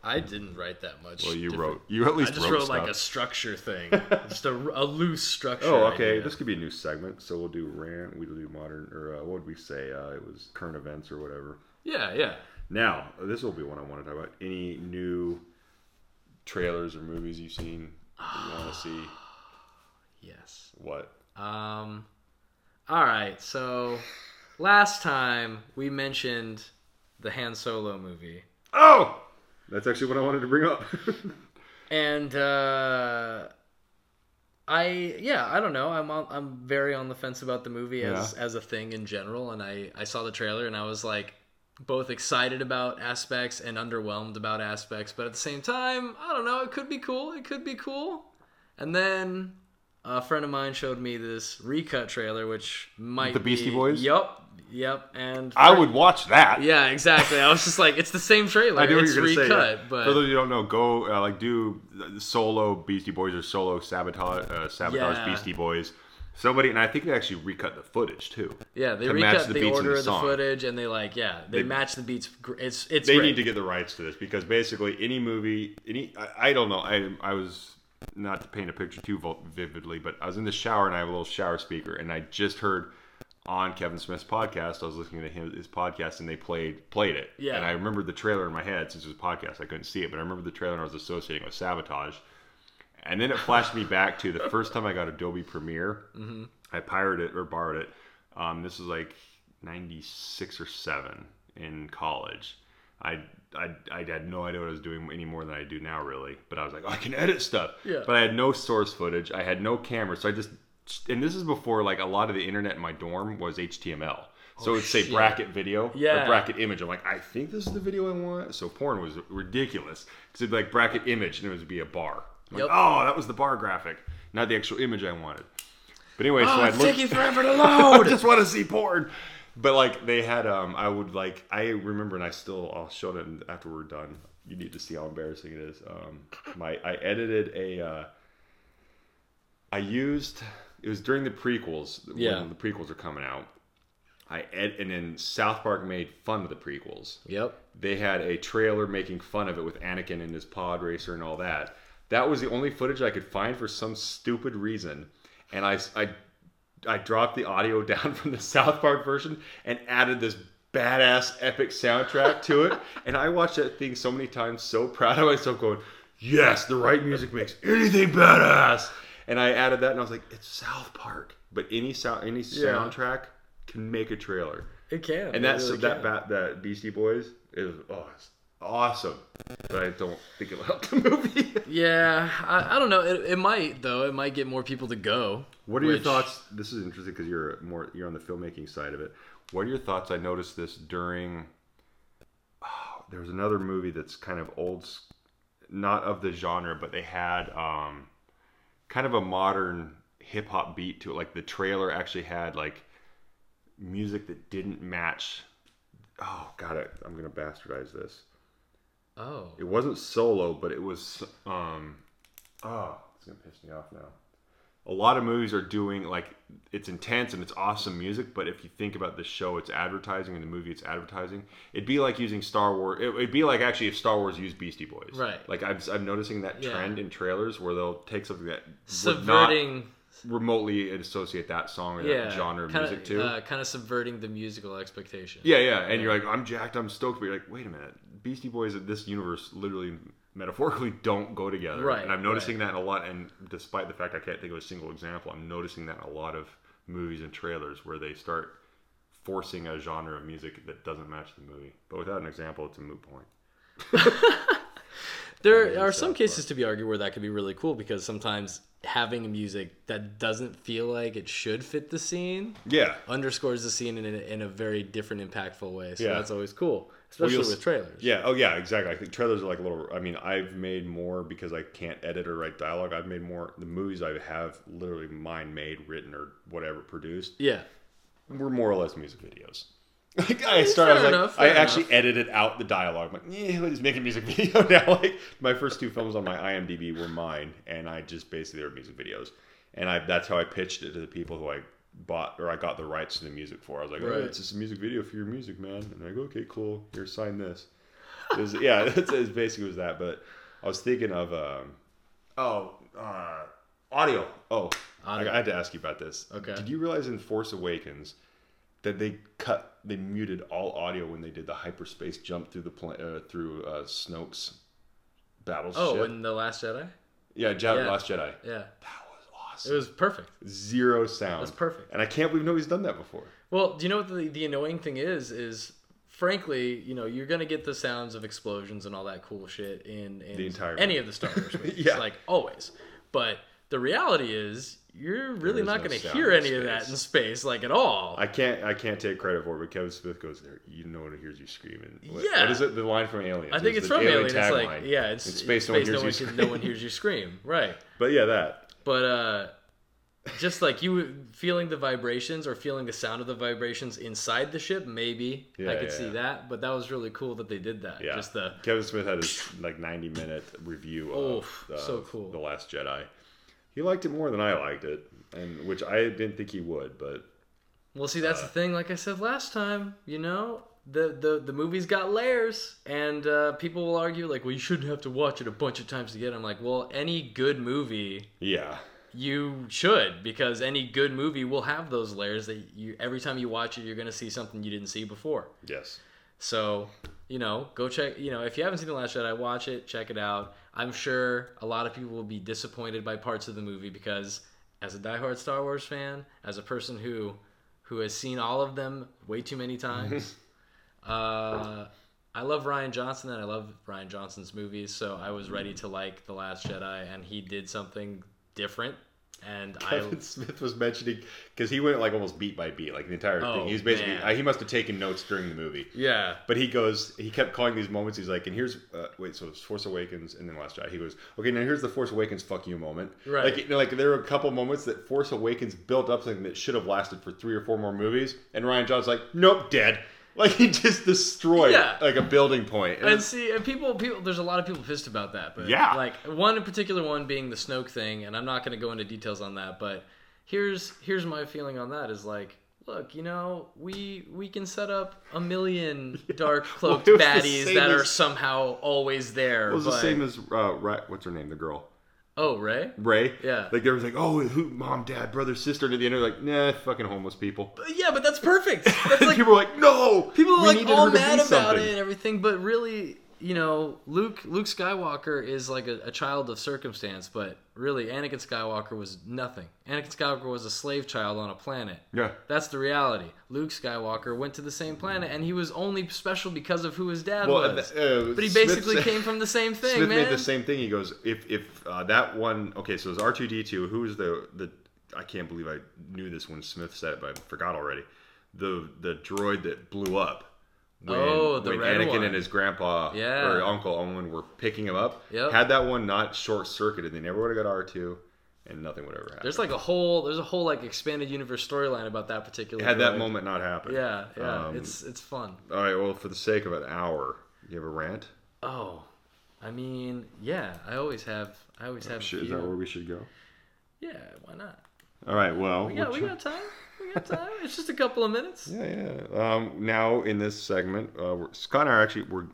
[SPEAKER 1] I didn't write that much.
[SPEAKER 2] Well, you
[SPEAKER 1] different-
[SPEAKER 2] wrote. You at least.
[SPEAKER 1] I just
[SPEAKER 2] wrote,
[SPEAKER 1] wrote like a structure thing, [LAUGHS] just a, a loose structure.
[SPEAKER 2] Oh, okay.
[SPEAKER 1] idea.
[SPEAKER 2] This could be a new segment. So we'll do rant. We'll do modern, or uh, what would we say? Uh, it was current events or whatever.
[SPEAKER 1] Yeah, yeah.
[SPEAKER 2] Now, this will be one I want to talk about. Any new trailers or movies you've seen you want to see? [SIGHS]
[SPEAKER 1] Yes.
[SPEAKER 2] What?
[SPEAKER 1] Um, all right. So last time we mentioned the Han Solo movie,
[SPEAKER 2] Oh, that's actually what I wanted to bring up. [LAUGHS]
[SPEAKER 1] and uh, I yeah, I don't know. I'm on, I'm very on the fence about the movie as
[SPEAKER 2] Yeah.
[SPEAKER 1] as a thing in general, and I I saw the trailer and I was like both excited about aspects and underwhelmed about aspects, but at the same time, I don't know. It could be cool. It could be cool. And then a friend of mine showed me this recut trailer, which might
[SPEAKER 2] the Beastie
[SPEAKER 1] be-
[SPEAKER 2] Boys?
[SPEAKER 1] Yep, yep. And
[SPEAKER 2] I would watch that.
[SPEAKER 1] Yeah, exactly. I was just like, it's the same trailer. [LAUGHS]
[SPEAKER 2] I knew what
[SPEAKER 1] it's
[SPEAKER 2] you were
[SPEAKER 1] recut,
[SPEAKER 2] say. yeah.
[SPEAKER 1] but
[SPEAKER 2] For those of you who don't know, go uh, like do solo Beastie Boys or solo sabotage uh, sabotage
[SPEAKER 1] Yeah.
[SPEAKER 2] Beastie Boys. Somebody and I think they actually recut the footage too.
[SPEAKER 1] Yeah, they
[SPEAKER 2] to
[SPEAKER 1] recut
[SPEAKER 2] the
[SPEAKER 1] the, order
[SPEAKER 2] the
[SPEAKER 1] of the footage, and they like, yeah, they,
[SPEAKER 2] They-
[SPEAKER 1] match the beats. It's it's
[SPEAKER 2] They
[SPEAKER 1] great.
[SPEAKER 2] need to get the rights to this because basically any movie, any I, I don't know. I I was not to paint a picture too vividly, but I was in the shower and I have a little shower speaker, and I just heard on Kevin Smith's podcast. I was listening to him, his podcast, and they played played it.
[SPEAKER 1] Yeah.
[SPEAKER 2] And I remembered the trailer in my head since it was a podcast. I couldn't see it, but I remember the trailer and I was associating with sabotage. And then it flashed me back to the first time I got Adobe Premiere. Mm-hmm. I pirated it or borrowed it. Um, this was like '96 or seven in college. I, I I had no idea what I was doing any more than I do now, really. But I was like, oh, I can edit stuff.
[SPEAKER 1] Yeah.
[SPEAKER 2] But I had no source footage. I had no camera, so I just and this is before like a lot of the internet in my dorm was HTML. So it'd say
[SPEAKER 1] shit.
[SPEAKER 2] bracket video
[SPEAKER 1] Yeah.
[SPEAKER 2] or bracket image. I'm like, I think this is the video I want. So porn was ridiculous because it'd be like bracket image and it would be a bar. I'm
[SPEAKER 1] Yep.
[SPEAKER 2] like, oh, that was the bar graphic, not the actual image I wanted. But anyway, so
[SPEAKER 1] Oh,
[SPEAKER 2] I'd
[SPEAKER 1] it's
[SPEAKER 2] look.
[SPEAKER 1] taking forever to load. [LAUGHS]
[SPEAKER 2] I just want to see porn. But like they had, um, I would like, I remember, and I still, I'll show it after we're done. You need to see how embarrassing it is. Um, my, I edited a, uh, I used, it was during the prequels
[SPEAKER 1] Yeah.
[SPEAKER 2] when the prequels are coming out. I ed, and then South Park made fun of the prequels
[SPEAKER 1] yep.
[SPEAKER 2] they had a trailer making fun of it with Anakin and his pod racer and all that. That was the only footage I could find for some stupid reason, and I I, I dropped the audio [LAUGHS] down from the South Park version and added this badass epic soundtrack to it. [LAUGHS] And I watched that thing so many times, so proud of myself, going, "Yes, the right music makes anything badass." And I added that, and I was like, "It's South Park." But any sound, any
[SPEAKER 1] Yeah.
[SPEAKER 2] soundtrack can make a trailer
[SPEAKER 1] It can.
[SPEAKER 2] and that's
[SPEAKER 1] really
[SPEAKER 2] that bat that Beastie Boys is oh, awesome, but I don't think it'll help the movie. [LAUGHS]
[SPEAKER 1] Yeah, I, I don't know. It, it might though. It might get more people to go.
[SPEAKER 2] what are your thoughts? This is interesting because you're more you're on the filmmaking side of it. What are your thoughts? I noticed this during. Oh, there was another movie that's kind of old, not of the genre, but they had um, kind of a modern hip hop beat to it. Like the trailer actually had like music that didn't match. Oh God, I, I'm gonna bastardize this.
[SPEAKER 1] Oh,
[SPEAKER 2] It wasn't solo, but it was. Um, oh, it's gonna piss me off now. A lot of movies are doing like it's intense and it's awesome music, but if you think about the show, it's advertising, and the movie, it's advertising. It'd be like using Star Wars. It, it'd be like actually if Star Wars used Beastie Boys,
[SPEAKER 1] Right.
[SPEAKER 2] Like I'm, I'm noticing that
[SPEAKER 1] Yeah.
[SPEAKER 2] trend in trailers where they'll take something that would
[SPEAKER 1] subverting.
[SPEAKER 2] remotely associate that song or
[SPEAKER 1] Yeah,
[SPEAKER 2] that genre of
[SPEAKER 1] kinda,
[SPEAKER 2] music to.
[SPEAKER 1] Uh, kind of subverting the musical expectation.
[SPEAKER 2] Yeah, yeah, and you're like, I'm jacked, I'm stoked, but you're like, wait a minute, Beastie Boys in this universe literally, metaphorically, [LAUGHS] don't go together.
[SPEAKER 1] Right,
[SPEAKER 2] And I'm noticing that in a lot, and despite the fact I can't think of a single example, I'm noticing that in a lot of movies and trailers where they start forcing a genre of music that doesn't match the movie. But without an example, it's a moot point. [LAUGHS]
[SPEAKER 1] There
[SPEAKER 2] Yeah,
[SPEAKER 1] are some cases to be argued where that could be really cool because sometimes having music that doesn't feel like it should fit the scene
[SPEAKER 2] Yeah.
[SPEAKER 1] underscores the scene in a, in a very different, impactful way. So
[SPEAKER 2] Yeah.
[SPEAKER 1] that's always cool, especially with trailers.
[SPEAKER 2] Yeah. Oh, yeah. Exactly. I think trailers are like a little. I mean, I've made more because I can't edit or write dialogue. I've made more. The movies I have literally mine made, written, or whatever produced.
[SPEAKER 1] Yeah.
[SPEAKER 2] were more or less music videos. [LAUGHS] Like I started, I like,
[SPEAKER 1] enough,
[SPEAKER 2] I actually
[SPEAKER 1] enough.
[SPEAKER 2] edited out the dialogue. I'm like, yeah, let's make a music [LAUGHS] video now. [LAUGHS] Like my first two films on my IMDb were mine, and I just basically they were music videos, and I that's how I pitched it to the people who I bought or I got the rights to the music for. I was like, oh,
[SPEAKER 1] Right.
[SPEAKER 2] it's just a music video for your music, man. And I go, okay, cool. Here, sign this. It was, yeah, [LAUGHS] it's, it's basically was that. But I was thinking of, um, oh, uh, audio. Oh, I,
[SPEAKER 1] Audio.
[SPEAKER 2] I had to ask you about this.
[SPEAKER 1] Okay.
[SPEAKER 2] Did you realize in Force Awakens that they cut, they muted all audio when they did the hyperspace jump through the pla- uh, through uh, Snoke's battleship?
[SPEAKER 1] Oh, in the Last Jedi.
[SPEAKER 2] yeah, Je-
[SPEAKER 1] Yeah.
[SPEAKER 2] Last Jedi.
[SPEAKER 1] Yeah,
[SPEAKER 2] That
[SPEAKER 1] it was perfect.
[SPEAKER 2] Zero sound.
[SPEAKER 1] That's perfect.
[SPEAKER 2] And I can't believe nobody's done that before.
[SPEAKER 1] Well, do you know what the, the annoying thing is? Is frankly, you know, you're gonna get the sounds of explosions and all that cool shit in, in
[SPEAKER 2] The entire
[SPEAKER 1] any of the Star Wars [LAUGHS] movies,
[SPEAKER 2] Yeah.
[SPEAKER 1] like always. But the reality is you're really not
[SPEAKER 2] no
[SPEAKER 1] going to hear any of that in space, like at all.
[SPEAKER 2] I can't I can't take credit for it, but Kevin Smith goes there. You know no one hears you screaming. What,
[SPEAKER 1] Yeah.
[SPEAKER 2] What is it? The line from Aliens.
[SPEAKER 1] I think it's
[SPEAKER 2] the
[SPEAKER 1] from Alien. It's
[SPEAKER 2] tagline.
[SPEAKER 1] like, yeah, it's
[SPEAKER 2] in space. no one hears you
[SPEAKER 1] can- no one hears you scream. Right. [LAUGHS]
[SPEAKER 2] But yeah, that.
[SPEAKER 1] But uh, just like you feeling the vibrations or feeling the sound of the vibrations inside the ship, maybe I could
[SPEAKER 2] yeah,
[SPEAKER 1] see
[SPEAKER 2] yeah.
[SPEAKER 1] that. But that was really cool that they did that.
[SPEAKER 2] Yeah.
[SPEAKER 1] Just the
[SPEAKER 2] Kevin Smith had his like 90 minute review of,
[SPEAKER 1] Oof,
[SPEAKER 2] of
[SPEAKER 1] so cool.
[SPEAKER 2] The Last Jedi. He liked it more than I liked it, and which I didn't think he would, but
[SPEAKER 1] Well, see, that's the thing. Like I said last time, you know, the the the movie's got layers, and uh, people will argue like, well, you shouldn't have to watch it a bunch of times to get. it. I'm like, well, any good movie
[SPEAKER 2] yeah.
[SPEAKER 1] you should because any good movie will have those layers that you every time you watch it, you're gonna see something you didn't see before.
[SPEAKER 2] Yes.
[SPEAKER 1] So, you know, go check. You know, if you haven't seen The Last Jedi, watch it, check it out. I'm sure a lot of people will be disappointed by parts of the movie because, as a diehard Star Wars fan, as a person who who has seen all of them way too many times, [LAUGHS] uh, I love Rian Johnson and I love Rian Johnson's movies. So I was ready to like The Last Jedi, and he did something different. And I
[SPEAKER 2] Kevin Smith was mentioning because he went like almost beat by beat, like the entire
[SPEAKER 1] Oh,
[SPEAKER 2] thing. He was basically
[SPEAKER 1] man.
[SPEAKER 2] uh, he must have taken notes during the movie.
[SPEAKER 1] yeah.
[SPEAKER 2] But he goes, he kept calling these moments. He's like, and here's, uh, wait, so it's Force Awakens and then Last Jedi. He goes, okay, now here's the Force Awakens fuck you moment.
[SPEAKER 1] Right.
[SPEAKER 2] Like, you know, like there were a couple moments that Force Awakens built up something that should have lasted for three or four more movies, and Rian John's like, nope, dead. Like he just destroyed
[SPEAKER 1] Yeah.
[SPEAKER 2] like a building point. And
[SPEAKER 1] And see, and people, people, there's a lot of people pissed about that. But
[SPEAKER 2] Yeah.
[SPEAKER 1] like one in particular, one being the Snoke thing, and I'm not going to go into details on that. But here's here's my feeling on that is like, look, you know, we we can set up a million [LAUGHS] dark cloaked
[SPEAKER 2] Well, it was the
[SPEAKER 1] baddies that are
[SPEAKER 2] as-
[SPEAKER 1] somehow always there.
[SPEAKER 2] it was
[SPEAKER 1] but,
[SPEAKER 2] the same as uh, what's her name, the girl.
[SPEAKER 1] Oh, Rey.
[SPEAKER 2] Rey,
[SPEAKER 1] Yeah.
[SPEAKER 2] like there was like, oh, who, mom, dad, brother, sister, and at the end, they're like, nah, fucking homeless people.
[SPEAKER 1] Uh, yeah, but that's perfect. [LAUGHS] That's like
[SPEAKER 2] people were like, no,
[SPEAKER 1] people are like all
[SPEAKER 2] her to be
[SPEAKER 1] mad about
[SPEAKER 2] something."
[SPEAKER 1] it and everything, but really, you know, Luke Luke Skywalker is like a, a child of circumstance, but really, Anakin Skywalker was nothing. Anakin Skywalker was a slave child on a planet.
[SPEAKER 2] Yeah,
[SPEAKER 1] That's the reality. Luke Skywalker went to the same planet, and he was only special because of who his dad
[SPEAKER 2] well,
[SPEAKER 1] was.
[SPEAKER 2] uh,
[SPEAKER 1] but he basically
[SPEAKER 2] said-
[SPEAKER 1] came from the same [LAUGHS] thing,
[SPEAKER 2] Smith
[SPEAKER 1] man.
[SPEAKER 2] made the same thing. He goes, if if uh, that one, okay, so it's R two D two. Who is the the? I can't believe I knew this when Smith said it, but I forgot already. The the droid that blew up. When,
[SPEAKER 1] Oh, the
[SPEAKER 2] when Anakin
[SPEAKER 1] one.
[SPEAKER 2] and his grandpa
[SPEAKER 1] Yeah.
[SPEAKER 2] or uncle Owen were picking him up.
[SPEAKER 1] Yep.
[SPEAKER 2] Had that one not short circuited, they never would have got R two, and nothing would ever happen.
[SPEAKER 1] There's like a whole there's a whole like expanded universe storyline about that particular.
[SPEAKER 2] had that moment not happened.
[SPEAKER 1] Yeah, yeah,
[SPEAKER 2] Um,
[SPEAKER 1] it's it's fun.
[SPEAKER 2] All right. Well, for the sake of an hour, you have a rant.
[SPEAKER 1] Oh, I mean, yeah, I always have. I always have. a
[SPEAKER 2] Should, is that where we should go?
[SPEAKER 1] Yeah, why not?
[SPEAKER 2] All right. Well,
[SPEAKER 1] We got, we got time. Time. It's just a couple of minutes.
[SPEAKER 2] Yeah, yeah. Um, now in this segment, uh, we're, Scott and I are actually we're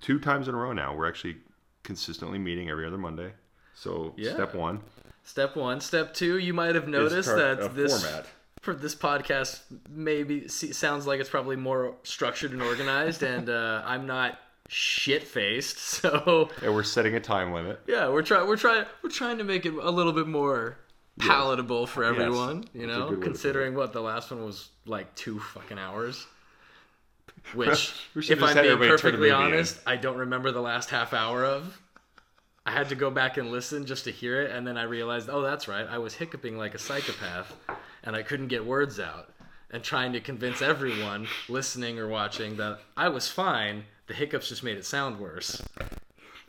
[SPEAKER 2] two times in a row now. We're actually consistently meeting every other Monday. So
[SPEAKER 1] Yeah.
[SPEAKER 2] step one
[SPEAKER 1] Step one. Step two. You might have noticed
[SPEAKER 2] tar-
[SPEAKER 1] that this
[SPEAKER 2] format.
[SPEAKER 1] for this podcast maybe sounds like it's probably more structured and organized, and uh, I'm not shit faced. [LAUGHS] So
[SPEAKER 2] And we're setting a time limit.
[SPEAKER 1] yeah, we're trying. We're trying. We're trying to make it a little bit more palatable for everyone. You know,
[SPEAKER 2] good way to put
[SPEAKER 1] considering what the last one was like two fucking hours. [LAUGHS] Which, if I'm being
[SPEAKER 2] everybody turn the
[SPEAKER 1] perfectly
[SPEAKER 2] movie in.
[SPEAKER 1] honest, I don't remember the last half hour of. I had to go back and listen just to hear it, and then I realized, oh, that's right, I was hiccuping like a psychopath, and I couldn't get words out, and trying to convince everyone listening or watching that I was fine. The hiccups just made it sound worse.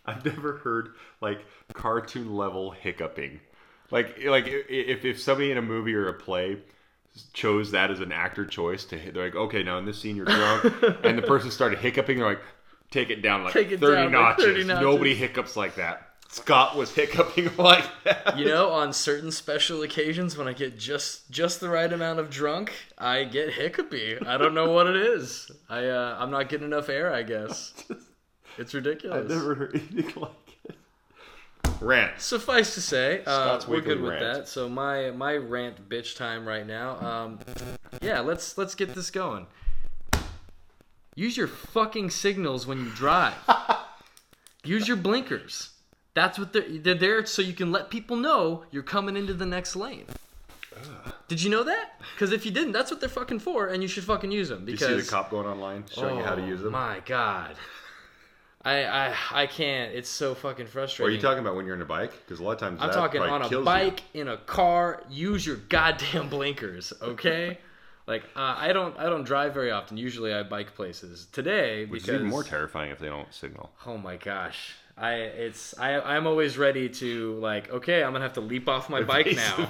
[SPEAKER 2] I've never heard like cartoon level hiccuping. Like like if if somebody in a movie or a play chose that as an actor choice to hit, they're like, okay, now in this scene you're drunk, [LAUGHS] and the person started hiccuping, they're like, take it down like
[SPEAKER 1] it
[SPEAKER 2] 30,
[SPEAKER 1] down
[SPEAKER 2] notches.
[SPEAKER 1] 30 notches.
[SPEAKER 2] Nobody hiccups like that. Scott was hiccuping [LAUGHS] like that.
[SPEAKER 1] You know, on certain special occasions when I get just just the right amount of drunk, I get hiccupy. I don't know what it is. I uh, I'm not getting enough air, I guess. [LAUGHS] It's ridiculous.
[SPEAKER 2] I've never heard anything like. Rant.
[SPEAKER 1] Suffice to say, uh, we're good with
[SPEAKER 2] rant.
[SPEAKER 1] that. So my my rant bitch time right now. Um, yeah, let's let's get this going. Use your fucking signals when you drive. [LAUGHS] Use your blinkers. That's what they're they're there so you can let people know you're coming into the next lane. Did you know that? Because if you didn't, that's what they're fucking for, and you should fucking use them. Because...
[SPEAKER 2] You see the cop going online showing you how to
[SPEAKER 1] Oh,
[SPEAKER 2] use them?
[SPEAKER 1] My God. I, I I can't. It's so fucking frustrating.
[SPEAKER 2] Or are you talking about when you're on a bike? Because a lot of times
[SPEAKER 1] I'm talking on a
[SPEAKER 2] kills you.
[SPEAKER 1] bike, in a car. Use your goddamn blinkers, okay? [LAUGHS] like uh, I don't I don't drive very often. Usually I bike places. Today
[SPEAKER 2] Which
[SPEAKER 1] because
[SPEAKER 2] is even more terrifying if they don't signal.
[SPEAKER 1] oh my gosh, I it's I I'm always ready to like okay I'm gonna have to leap off my [LAUGHS] bike now.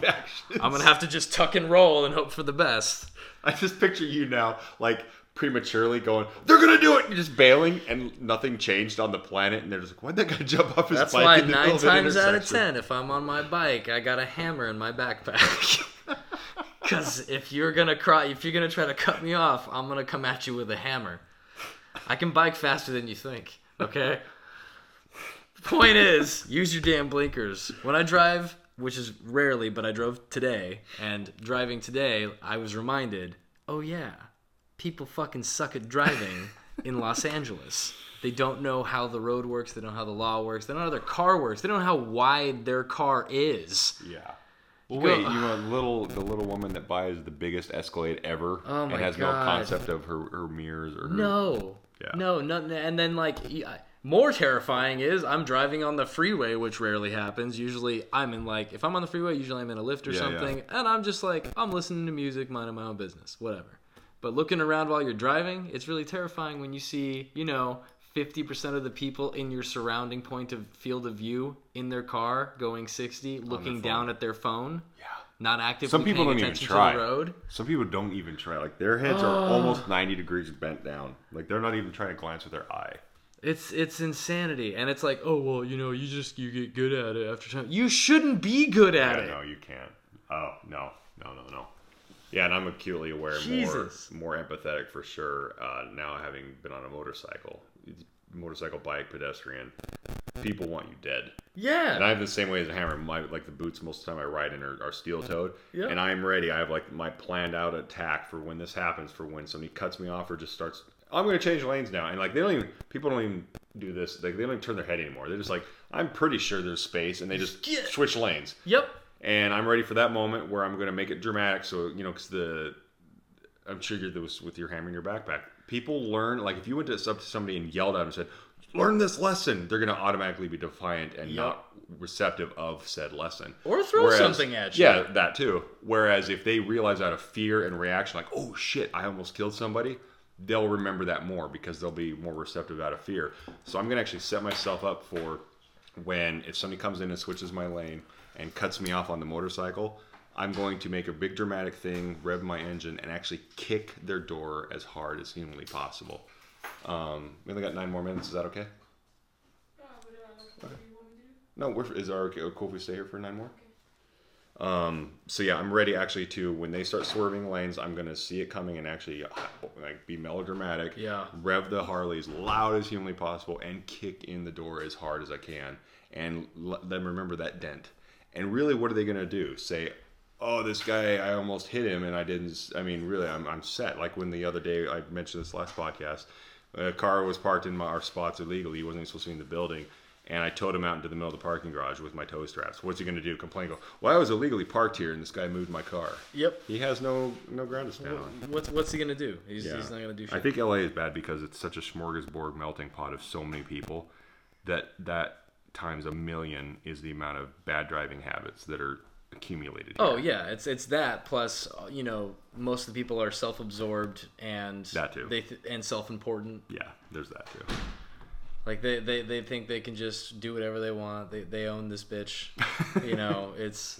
[SPEAKER 1] I'm gonna have to just tuck and roll and hope for the best.
[SPEAKER 2] I just picture you now, like prematurely going, "They're gonna do it!" You're just bailing, and nothing changed on the planet, and they're just like, "Why'd that guy [LAUGHS] jump off his
[SPEAKER 1] That's
[SPEAKER 2] bike?"
[SPEAKER 1] why
[SPEAKER 2] in the middle
[SPEAKER 1] nine times out of ten, if I'm on my bike, I got a hammer in my backpack. [LAUGHS] Because if you're gonna cry, if you're gonna try to cut me off, I'm gonna come at you with a hammer. I can bike faster than you think. Okay. Point is, use your damn blinkers. When I drive, which is rarely, but I drove today, and driving today, I was reminded, oh yeah, people fucking suck at driving in Los Angeles. They don't know how the road works. They don't know how the law works. They don't know how their car works. They don't know how wide their car is.
[SPEAKER 2] Yeah. Well, wait, you know, little the little woman that buys the biggest Escalade ever
[SPEAKER 1] Oh
[SPEAKER 2] and has no concept of her, her mirrors or her,
[SPEAKER 1] No.
[SPEAKER 2] Yeah.
[SPEAKER 1] No, no, and then like more terrifying is I'm driving on the freeway, which rarely happens. Usually I'm in like if I'm on the freeway, usually I'm in a Lyft or
[SPEAKER 2] Yeah,
[SPEAKER 1] something, and I'm just like I'm listening to music, minding my own business, whatever. But looking around while you're driving, it's really terrifying when you see, you know, 50% of the people in your surrounding point of field of view in their car going 60, looking down at their phone,
[SPEAKER 2] Yeah.
[SPEAKER 1] not actively
[SPEAKER 2] Some people don't even try.
[SPEAKER 1] road.
[SPEAKER 2] Some people don't even try. Like their heads are [GASPS] almost 90 degrees bent down. Like they're not even trying to glance with their eye.
[SPEAKER 1] It's it's insanity, and it's like, oh well, you know, you just you get good at it after time. You shouldn't be good at
[SPEAKER 2] Yeah,
[SPEAKER 1] it.
[SPEAKER 2] no, you can't. Oh no, no, no, no. Yeah, and I'm acutely aware,
[SPEAKER 1] Jesus.
[SPEAKER 2] more more empathetic for sure. Uh, now having been on a motorcycle, motorcycle, bike, pedestrian, people want you dead.
[SPEAKER 1] Yeah,
[SPEAKER 2] And I have the same way as a hammer. My like the boots most of the time I ride in are, are steel toed.
[SPEAKER 1] Yeah.
[SPEAKER 2] And I'm ready. I have like my planned out attack for when this happens. For when somebody cuts me off or just starts. I'm going to change lanes now. And like they don't even people don't even do this. Like they don't even turn their head anymore. They're just like I'm pretty sure there's space, and they just
[SPEAKER 1] Yeah.
[SPEAKER 2] switch lanes.
[SPEAKER 1] yep.
[SPEAKER 2] And I'm ready for that moment where I'm going to make it dramatic. So you know, because the I'm sure you're this with your hammer in your backpack. People learn like if you went to up to somebody and yelled at them and said, "Learn this lesson," they're going to automatically be defiant and
[SPEAKER 1] Yep.
[SPEAKER 2] not receptive of said lesson.
[SPEAKER 1] Or throw something at you.
[SPEAKER 2] Yeah, that too. Whereas if they realize out of fear and reaction, like, "Oh shit, I almost killed somebody," they'll remember that more because they'll be more receptive out of fear. So I'm going to actually set myself up for when if somebody comes in and switches my lane and cuts me off on the motorcycle, I'm going to make a big dramatic thing, rev my engine, and actually kick their door as hard as humanly possible. Um, we only got nine more minutes. Is that okay? No, we're, is our okay, cool if we stay here for nine more? Um, so yeah, I'm ready actually to when they start swerving lanes, I'm gonna see it coming and actually uh, like be melodramatic.
[SPEAKER 1] Yeah.
[SPEAKER 2] Rev the Harley as loud as humanly possible and kick in the door as hard as I can, and let them remember that dent. And really, what are they gonna do? Say, "Oh, this guy, I almost hit him, and I didn't." I mean, really, I'm I'm set. Like when the other day I mentioned this last podcast, a car was parked in my, our spots illegally. He wasn't even supposed to be in the building. And I towed him out into the middle of the parking garage with my tow straps. What's he going to do? Complain? Go? Well, I was illegally parked here, and this guy moved my car.
[SPEAKER 1] Yep.
[SPEAKER 2] He has no no ground to stand on.
[SPEAKER 1] What's what's he gonna do? He's,
[SPEAKER 2] Yeah.
[SPEAKER 1] he's not gonna do shit.
[SPEAKER 2] I think LA is bad because it's such a smorgasbord melting pot of so many people that that times a million is the amount of bad driving habits that are accumulated.
[SPEAKER 1] Oh yeah, it's it's that plus uh, you know most of the people are self-absorbed and
[SPEAKER 2] That too.
[SPEAKER 1] they th- and self-important.
[SPEAKER 2] yeah. There's that too.
[SPEAKER 1] Like they, they, they think they can just do whatever they want. They, they own this bitch. [LAUGHS] You know, it's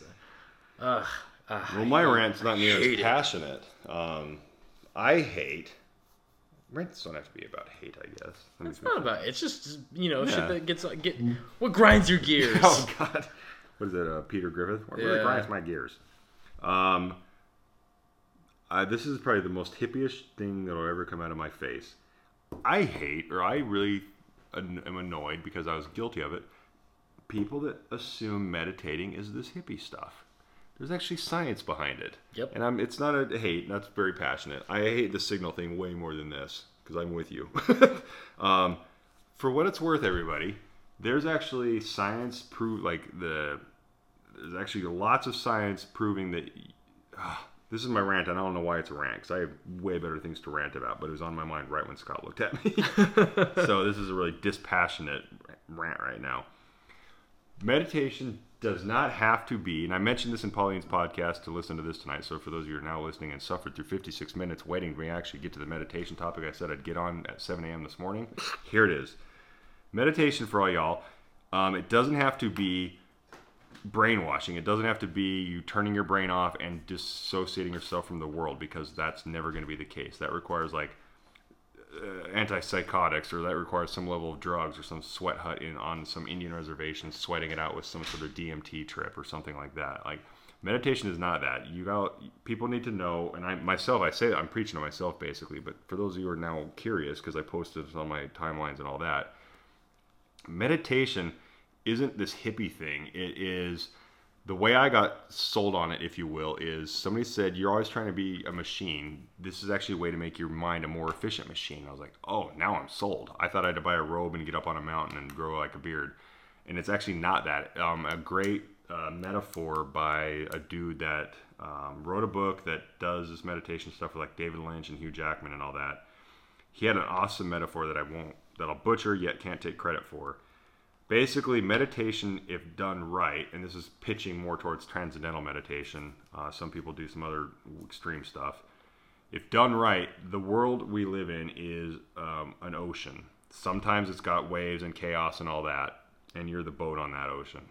[SPEAKER 1] ugh. Uh,
[SPEAKER 2] Well, my rant's not near as passionate. Um, I hate. Rants don't have to be about hate, I guess. Me
[SPEAKER 1] it's not about it's just you know
[SPEAKER 2] Yeah.
[SPEAKER 1] shit that gets get what grinds your gears. [LAUGHS]
[SPEAKER 2] Oh God, what is it? Uh, Peter Griffin. What really grinds my gears? Um, I, this is probably the most hippie-ish thing that'll ever come out of my face. I hate, or I really am annoyed because I was guilty of it. People that assume meditating is this hippie stuff. There's actually science behind it.
[SPEAKER 1] Yep.
[SPEAKER 2] And I'm. It's not a hate. That's very passionate. I hate the signal thing way more than this because I'm with you. [LAUGHS] um, for what it's worth, everybody, there's actually science prove like the there's actually lots of science proving that uh, This is my rant. and I don't know why it's a rant because I have way better things to rant about, but it was on my mind right when Scott looked at me. [LAUGHS] so this is a really dispassionate rant right now. Meditation does not have to be, and I mentioned this in Pauline's podcast to listen to this tonight. So for those of you who are now listening and suffered through 56 minutes waiting to actually get to the meditation topic, I said I'd get on at 7 a.m. this morning. Here it is. Meditation for all y'all. Um, it doesn't have to be brainwashing. It doesn't have to be you turning your brain off and dissociating yourself from the world because that's never going to be the case. That requires like uh, antipsychotics or that requires some level of drugs or some sweat hut in on some Indian reservation sweating it out with some sort of DMT trip or something like that. Like meditation is not that. You got people need to know and I myself I say I'm preaching to myself basically, but for those of you who are now curious because I posted this on my timelines and all that, meditation isn't this hippie thing. It is the way I got sold on it, if you will, is somebody said you're always trying to be a machine. This is actually a way to make your mind a more efficient machine. I was like, oh, now I'm sold. I thought I had to buy a robe and get up on a mountain and grow like a beard, and it's actually not that. Um, a great uh, metaphor by a dude that um, wrote a book that does this meditation stuff with like David Lynch and Hugh Jackman and all that. He had an awesome metaphor that I won't that I'll butcher yet can't take credit for basically meditation if done right and this is pitching more towards transcendental meditation uh, some people do some other extreme stuff. If done right the world we live in is um, an ocean. Sometimes it's got waves and chaos and all that and you're the boat on that ocean.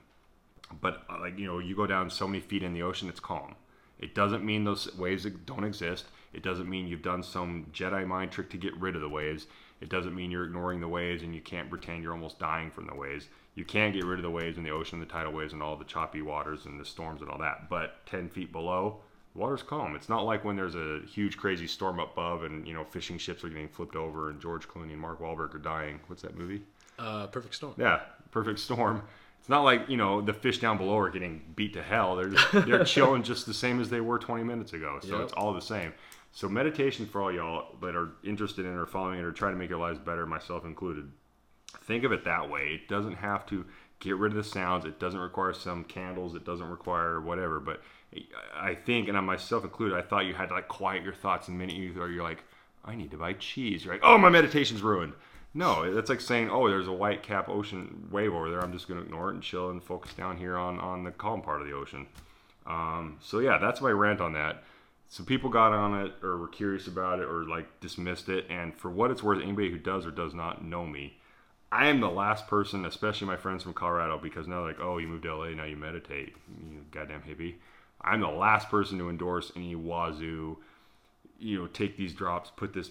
[SPEAKER 2] But uh, like you know you go down so many feet in the ocean it's calm. It doesn't mean those waves don't exist. It doesn't mean you've done some jedi mind trick to get rid of the waves it doesn't mean you're ignoring the waves and you can't pretend you're almost dying from the waves. You can get rid of the waves in the ocean, the tidal waves, and all the choppy waters and the storms and all that. But 10 feet below, the water's calm. It's not like when there's a huge, crazy storm above and, you know, fishing ships are getting flipped over and George Clooney and Mark Wahlberg are dying. What's that movie?
[SPEAKER 1] Uh, Perfect Storm.
[SPEAKER 2] Yeah, Perfect Storm. It's not like, you know, the fish down below are getting beat to hell. They're, just, they're [LAUGHS] chilling just the same as they were 20 minutes ago. So yep. it's all the same. So meditation for all y'all that are interested in or following it or trying to make your lives better, myself included. Think of it that way. It doesn't have to get rid of the sounds. It doesn't require some candles. It doesn't require whatever. But I think, and I myself included, I thought you had to like quiet your thoughts the minute you or you're like, I need to buy cheese. You're like, oh, my meditation's ruined. No, it's like saying, oh, there's a white cap ocean wave over there. I'm just going to ignore it and chill and focus down here on on the calm part of the ocean. Um, so yeah, that's my rant on that so people got on it or were curious about it or like dismissed it. And for what it's worth anybody who does or does not know me i am the last person especially my friends from colorado because now like oh you moved to la now you meditate you goddamn hippie. I'm the last person to endorse any wazoo you know take these drops put this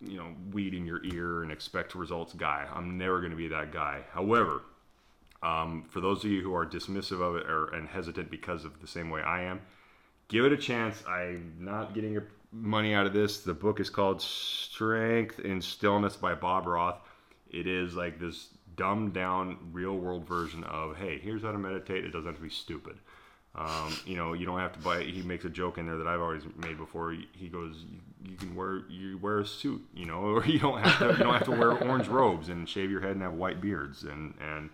[SPEAKER 2] you know weed in your ear and expect results guy. I'm never going to be that guy. However um, for those of you who are dismissive of it or and hesitant because of the same way i am give it a chance. I'm not getting your money out of this. The book is called Strength in Stillness by Bob Roth. It is like this dumbed down real world version of hey, here's how to meditate. It doesn't have to be stupid. Um, you know, you don't have to buy. He makes a joke in there that I've always made before. He goes, you, you can wear you wear a suit, you know, [LAUGHS] or you don't have to you don't have to wear orange robes and shave your head and have white beards and and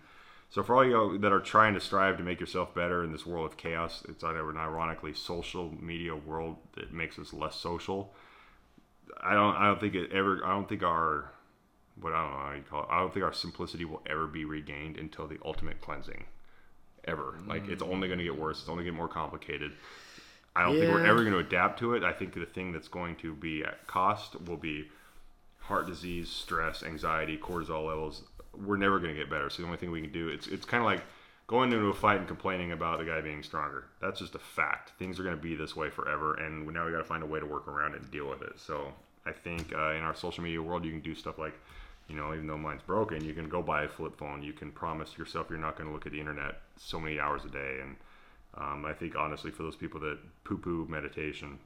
[SPEAKER 2] so for all you that are trying to strive to make yourself better in this world of chaos, it's an ironically social media world that makes us less social. I don't I don't think it ever I don't think our what I don't know how you call it. I don't think our simplicity will ever be regained until the ultimate cleansing. Ever. Mm. Like it's only gonna get worse, it's only gonna get more complicated. I don't yeah. think we're ever going to adapt to it. I think the thing that's going to be at cost will be heart disease, stress, anxiety, cortisol levels, we're never going to get better. So the only thing we can do it's it's kind of like going into a fight and complaining about the guy being stronger. That's just a fact. Things are going to be this way forever, and now we got to find a way to work around it and deal with it. So I think uh, in our social media world, you can do stuff like, you know, even though mine's broken, you can go buy a flip phone. You can promise yourself you're not going to look at the internet so many hours a day. And um, I think honestly, for those people that poo-poo meditation,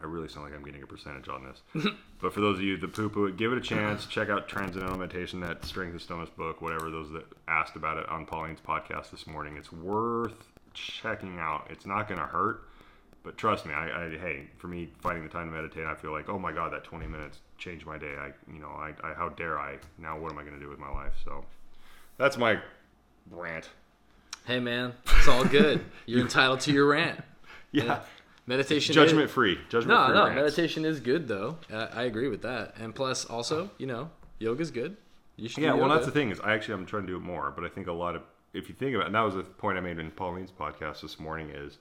[SPEAKER 2] I really sound like I'm getting a percentage on this. [LAUGHS] but for those of you that poo poo it, give it a chance. [LAUGHS] Check out Transcendental Meditation, that Strength of Stillness book, whatever those that asked about it on Pauline's podcast this morning. It's worth checking out. It's not going to hurt. But trust me, I, I, hey, for me, finding the time to meditate, I feel like, oh my God, that 20 minutes changed my day. I, you know, I, I how dare I? Now, what am I going to do with my life? So, that's my rant.
[SPEAKER 1] Hey man, it's all good. You're [LAUGHS] entitled to your rant.
[SPEAKER 2] yeah.
[SPEAKER 1] Meditation.
[SPEAKER 2] Judgment
[SPEAKER 1] is-
[SPEAKER 2] free. Judgment
[SPEAKER 1] No,
[SPEAKER 2] free.
[SPEAKER 1] no,
[SPEAKER 2] rants.
[SPEAKER 1] meditation is good though. I, I agree with that. And plus, also, you know, yoga's good. You should.
[SPEAKER 2] Yeah, well, that's the thing is, I actually I'm trying to do it more, but I think a lot of if you think about, it, and that was the point I made in Pauline's podcast this morning is,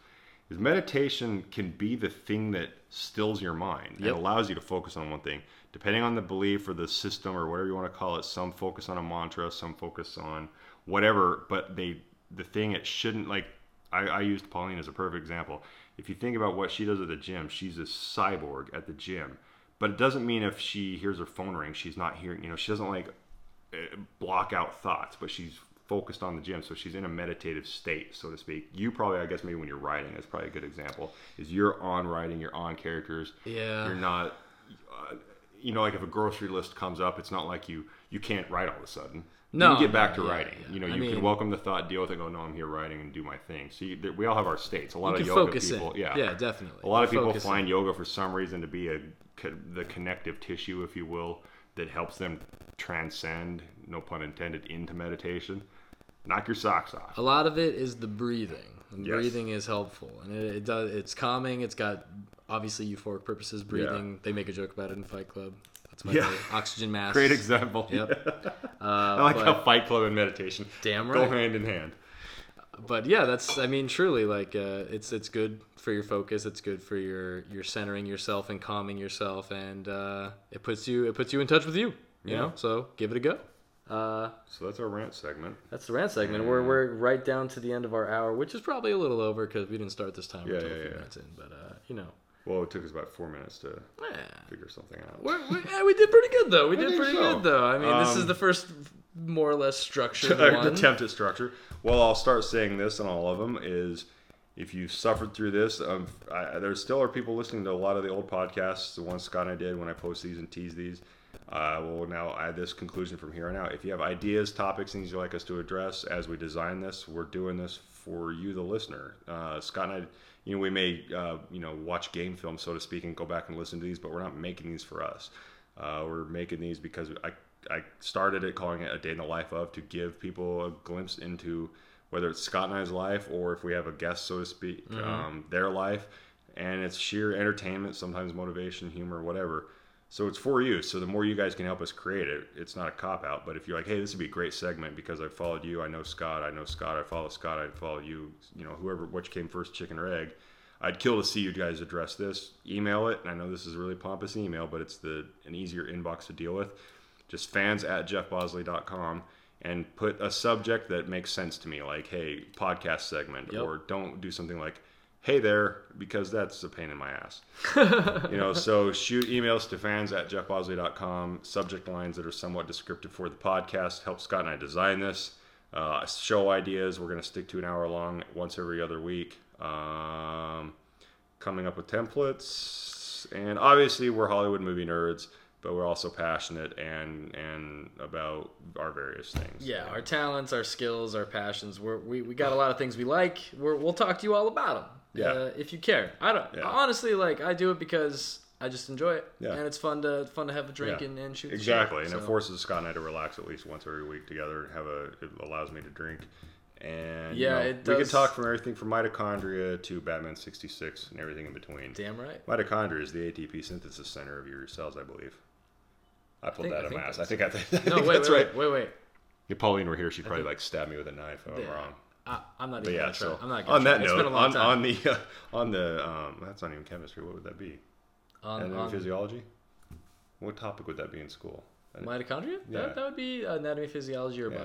[SPEAKER 2] is meditation can be the thing that stills your mind
[SPEAKER 1] Yep.
[SPEAKER 2] and allows you to focus on one thing, depending on the belief or the system or whatever you want to call it. Some focus on a mantra, some focus on whatever, but they the thing it shouldn't like. I, I used Pauline as a perfect example. If you think about what she does at the gym, she's a cyborg at the gym. But it doesn't mean if she hears her phone ring, she's not hearing. You know, she doesn't like uh, block out thoughts, but she's focused on the gym, so she's in a meditative state, so to speak. You probably, I guess, maybe when you're writing, that's probably a good example. Is you're on writing, you're on characters.
[SPEAKER 1] Yeah.
[SPEAKER 2] You're not. Uh, you know, like if a grocery list comes up, it's not like you you can't write all of a sudden.
[SPEAKER 1] No,
[SPEAKER 2] you can get back to
[SPEAKER 1] yeah,
[SPEAKER 2] writing.
[SPEAKER 1] yeah.
[SPEAKER 2] You know,
[SPEAKER 1] I
[SPEAKER 2] you
[SPEAKER 1] mean-
[SPEAKER 2] can welcome the thought, deal with it, go, no, I'm here writing and do my thing. So you, we all have our states. A lot of yoga people,
[SPEAKER 1] in.
[SPEAKER 2] yeah,
[SPEAKER 1] Yeah, definitely.
[SPEAKER 2] A lot of people find yoga for some reason to be a the connective tissue, if you will, that helps them transcend, no pun intended, into meditation. Knock your socks off.
[SPEAKER 1] A lot of it is the breathing. And
[SPEAKER 2] Yes.
[SPEAKER 1] Breathing is helpful, and it, it does. It's calming. It's got obviously euphoric purposes. Breathing. They make a joke about it in Fight Club. That's my
[SPEAKER 2] Yeah.
[SPEAKER 1] oxygen mask.
[SPEAKER 2] Great example.
[SPEAKER 1] Yep. Uh, [LAUGHS]
[SPEAKER 2] I like
[SPEAKER 1] but,
[SPEAKER 2] how Fight Club and meditation
[SPEAKER 1] Damn
[SPEAKER 2] go
[SPEAKER 1] right.
[SPEAKER 2] hand in hand.
[SPEAKER 1] but yeah, that's. I mean, truly, like uh, it's it's good for your focus. It's good for your your centering yourself and calming yourself, and uh, it puts you it puts you in touch with you. You
[SPEAKER 2] Yeah.
[SPEAKER 1] know, so give it a go. Uh,
[SPEAKER 2] So that's our rant segment.
[SPEAKER 1] That's the rant segment. We're, we're right down to the end of our hour, which is probably a little over because we didn't start this time
[SPEAKER 2] Yeah,
[SPEAKER 1] until
[SPEAKER 2] yeah,
[SPEAKER 1] a few
[SPEAKER 2] yeah.
[SPEAKER 1] minutes in. But uh, you know,
[SPEAKER 2] Well, it took us about four minutes to
[SPEAKER 1] eh,
[SPEAKER 2] figure something out.
[SPEAKER 1] we're, we, yeah, we did pretty good though. We
[SPEAKER 2] I
[SPEAKER 1] did pretty
[SPEAKER 2] so.
[SPEAKER 1] good though. I mean, this is
[SPEAKER 2] Um,
[SPEAKER 1] the first more or less structured [LAUGHS]
[SPEAKER 2] attempt at structure. Well, I'll start saying this on all of them is if you suffered through this, um, I, there still are people listening to a lot of the old podcasts, the ones Scott and I did when I post these and tease these. Uh, we'll now add this conclusion from here on out. If you have ideas, topics, things you'd like us to address as we design this, we're doing this for you, the listener. Uh, Scott and I, you know, we may, uh, you know, watch game film, so to speak, and go back and listen to these, but we're not making these for us. Uh, we're making these because I, I started it calling it a day in the life of to give people a glimpse into whether it's Scott and I's life or if we have a guest, so to speak, um, their life. And it's sheer entertainment, sometimes motivation, humor, whatever. So it's for you. So the more you guys can help us create it, it's not a cop out. But if you're like, hey, this would be a great segment because I followed you, I know Scott, I know Scott, I follow Scott, I follow you, you know, whoever, which came first, chicken or egg. I'd kill to see you guys address this. Email it, and I know this is a really pompous email, but it's the an easier inbox to deal with. Just fans at jeffbosley.com and put a subject that makes sense to me, like, hey, podcast segment,
[SPEAKER 1] Yep.
[SPEAKER 2] or don't do something like, hey there, because that's a pain in my ass. [LAUGHS] you know, so shoot emails to fans at jeffbosley.com, subject lines that are somewhat descriptive for the podcast. Help Scott and I design this. Uh, show ideas. We're going to stick to an hour long once every other week. Um, coming up with templates. And obviously, we're Hollywood movie nerds, but we're also passionate and and about our various things.
[SPEAKER 1] yeah, our talents, our skills, our passions. We're, we we got a lot of things we like. We're, we'll talk to you all about them.
[SPEAKER 2] Yeah.
[SPEAKER 1] Uh, if you care. I don't
[SPEAKER 2] Yeah.
[SPEAKER 1] honestly like. I do it because I just enjoy it.
[SPEAKER 2] Yeah.
[SPEAKER 1] And it's fun to fun to have a drink
[SPEAKER 2] Yeah.
[SPEAKER 1] and, and shoot.
[SPEAKER 2] Exactly,
[SPEAKER 1] shit,
[SPEAKER 2] and it forces Scott and I to relax at least once every week together. and Have a it allows me to drink, and you
[SPEAKER 1] Yeah,
[SPEAKER 2] know,
[SPEAKER 1] it
[SPEAKER 2] we can talk from everything from mitochondria to Batman sixty six and everything in between.
[SPEAKER 1] Damn right.
[SPEAKER 2] Mitochondria is the ATP synthesis center of your cells, I believe. I pulled
[SPEAKER 1] think-
[SPEAKER 2] that out of
[SPEAKER 1] think
[SPEAKER 2] my ass. I think I, [LAUGHS] think, I
[SPEAKER 1] No,
[SPEAKER 2] think
[SPEAKER 1] wait,
[SPEAKER 2] that's
[SPEAKER 1] wait,
[SPEAKER 2] right.
[SPEAKER 1] wait, wait, wait.
[SPEAKER 2] If Pauline were here, she'd probably like stab me with a knife if I'm
[SPEAKER 1] Yeah.
[SPEAKER 2] wrong.
[SPEAKER 1] I, I'm not even
[SPEAKER 2] yeah, so
[SPEAKER 1] I'm not gonna
[SPEAKER 2] on
[SPEAKER 1] try.
[SPEAKER 2] that
[SPEAKER 1] It's
[SPEAKER 2] note,
[SPEAKER 1] been a long
[SPEAKER 2] on,
[SPEAKER 1] time.
[SPEAKER 2] on the uh, [LAUGHS] on the um, that's not even chemistry. What would that be?
[SPEAKER 1] on,
[SPEAKER 2] Anatomy
[SPEAKER 1] on
[SPEAKER 2] physiology. What topic would that be in school?
[SPEAKER 1] mitochondria.
[SPEAKER 2] Yeah.
[SPEAKER 1] That, that would be anatomy, physiology, or
[SPEAKER 2] Yeah.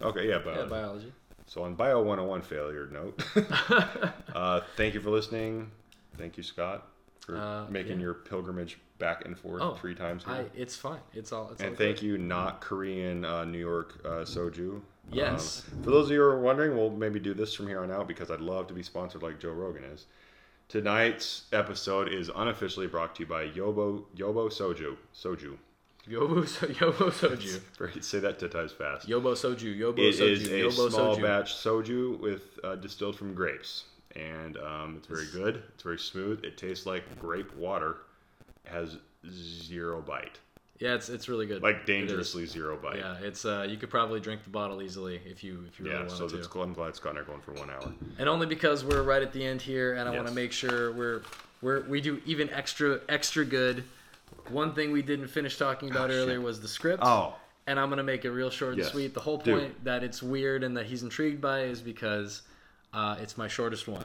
[SPEAKER 1] bio.
[SPEAKER 2] Okay, yeah, biology.
[SPEAKER 1] Yeah, biology.
[SPEAKER 2] So on Bio 101 failure note, [LAUGHS] uh, thank you for listening. Thank you, Scott, for
[SPEAKER 1] Uh,
[SPEAKER 2] making
[SPEAKER 1] yeah.
[SPEAKER 2] your pilgrimage back and forth
[SPEAKER 1] Oh,
[SPEAKER 2] three times here.
[SPEAKER 1] I, it's fine. It's all. It's all
[SPEAKER 2] and
[SPEAKER 1] good.
[SPEAKER 2] thank you, not Korean uh, New York uh, soju.
[SPEAKER 1] Yes.
[SPEAKER 2] Um, for those of you who are wondering, we'll maybe do this from here on out because I'd love to be sponsored like Joe Rogan is. Tonight's episode is unofficially brought to you by Yobo Yobo Soju. Soju.
[SPEAKER 1] Yobo, [LAUGHS] so, Yobo soju.
[SPEAKER 2] Say that to times fast.
[SPEAKER 1] Yobo soju. Yobo
[SPEAKER 2] It
[SPEAKER 1] soju.
[SPEAKER 2] is a
[SPEAKER 1] Yobo
[SPEAKER 2] small
[SPEAKER 1] soju.
[SPEAKER 2] batch soju with uh, distilled from grapes, and um, it's very good. It's very smooth. It tastes like grape water. It has zero bite.
[SPEAKER 1] Yeah, it's it's really good.
[SPEAKER 2] like dangerously zero bite.
[SPEAKER 1] Yeah, it's uh, you could probably drink the bottle easily if you if you really
[SPEAKER 2] Yeah,
[SPEAKER 1] wanted
[SPEAKER 2] so
[SPEAKER 1] to.
[SPEAKER 2] that's cool. I'm glad Scott and I are going for one hour.
[SPEAKER 1] and only because we're right at the end here, and I want to make sure we're we're we do even extra extra good. One thing we didn't finish talking about
[SPEAKER 2] Oh,
[SPEAKER 1] earlier
[SPEAKER 2] shit.
[SPEAKER 1] was the script.
[SPEAKER 2] Oh,
[SPEAKER 1] and I'm gonna make it real short and
[SPEAKER 2] Yes.
[SPEAKER 1] sweet. The whole point that it's weird and that he's intrigued by is because uh, it's my shortest one.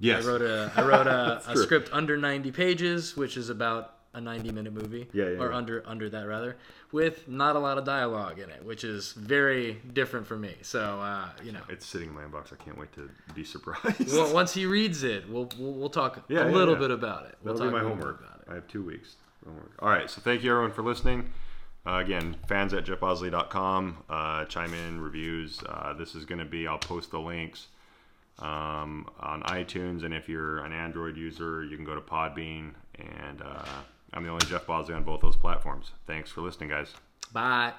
[SPEAKER 2] yes.
[SPEAKER 1] I wrote a I wrote a, [LAUGHS] a script under 90 pages, which is about a 90 minute movie.
[SPEAKER 2] Yeah, yeah,
[SPEAKER 1] Or
[SPEAKER 2] yeah.
[SPEAKER 1] under under that rather, with not a lot of dialogue in it, which is very different for me. So uh, you know,
[SPEAKER 2] It's sitting in my inbox. I can't wait to be surprised.
[SPEAKER 1] well, [LAUGHS] once he reads it, we'll we'll, we'll talk a little bit about it. We'll
[SPEAKER 2] That'll be my homework.
[SPEAKER 1] about it.
[SPEAKER 2] I have two weeks. Homework. All right. So thank you everyone for listening. Uh, again, fans at jeffbosley.com. Uh, chime in, reviews. Uh, this is going to be, I'll post the links um, on iTunes. And if you're an Android user, you can go to Podbean. And uh, I'm the only Jeff Bosley on both those platforms. Thanks for listening, guys.
[SPEAKER 1] Bye.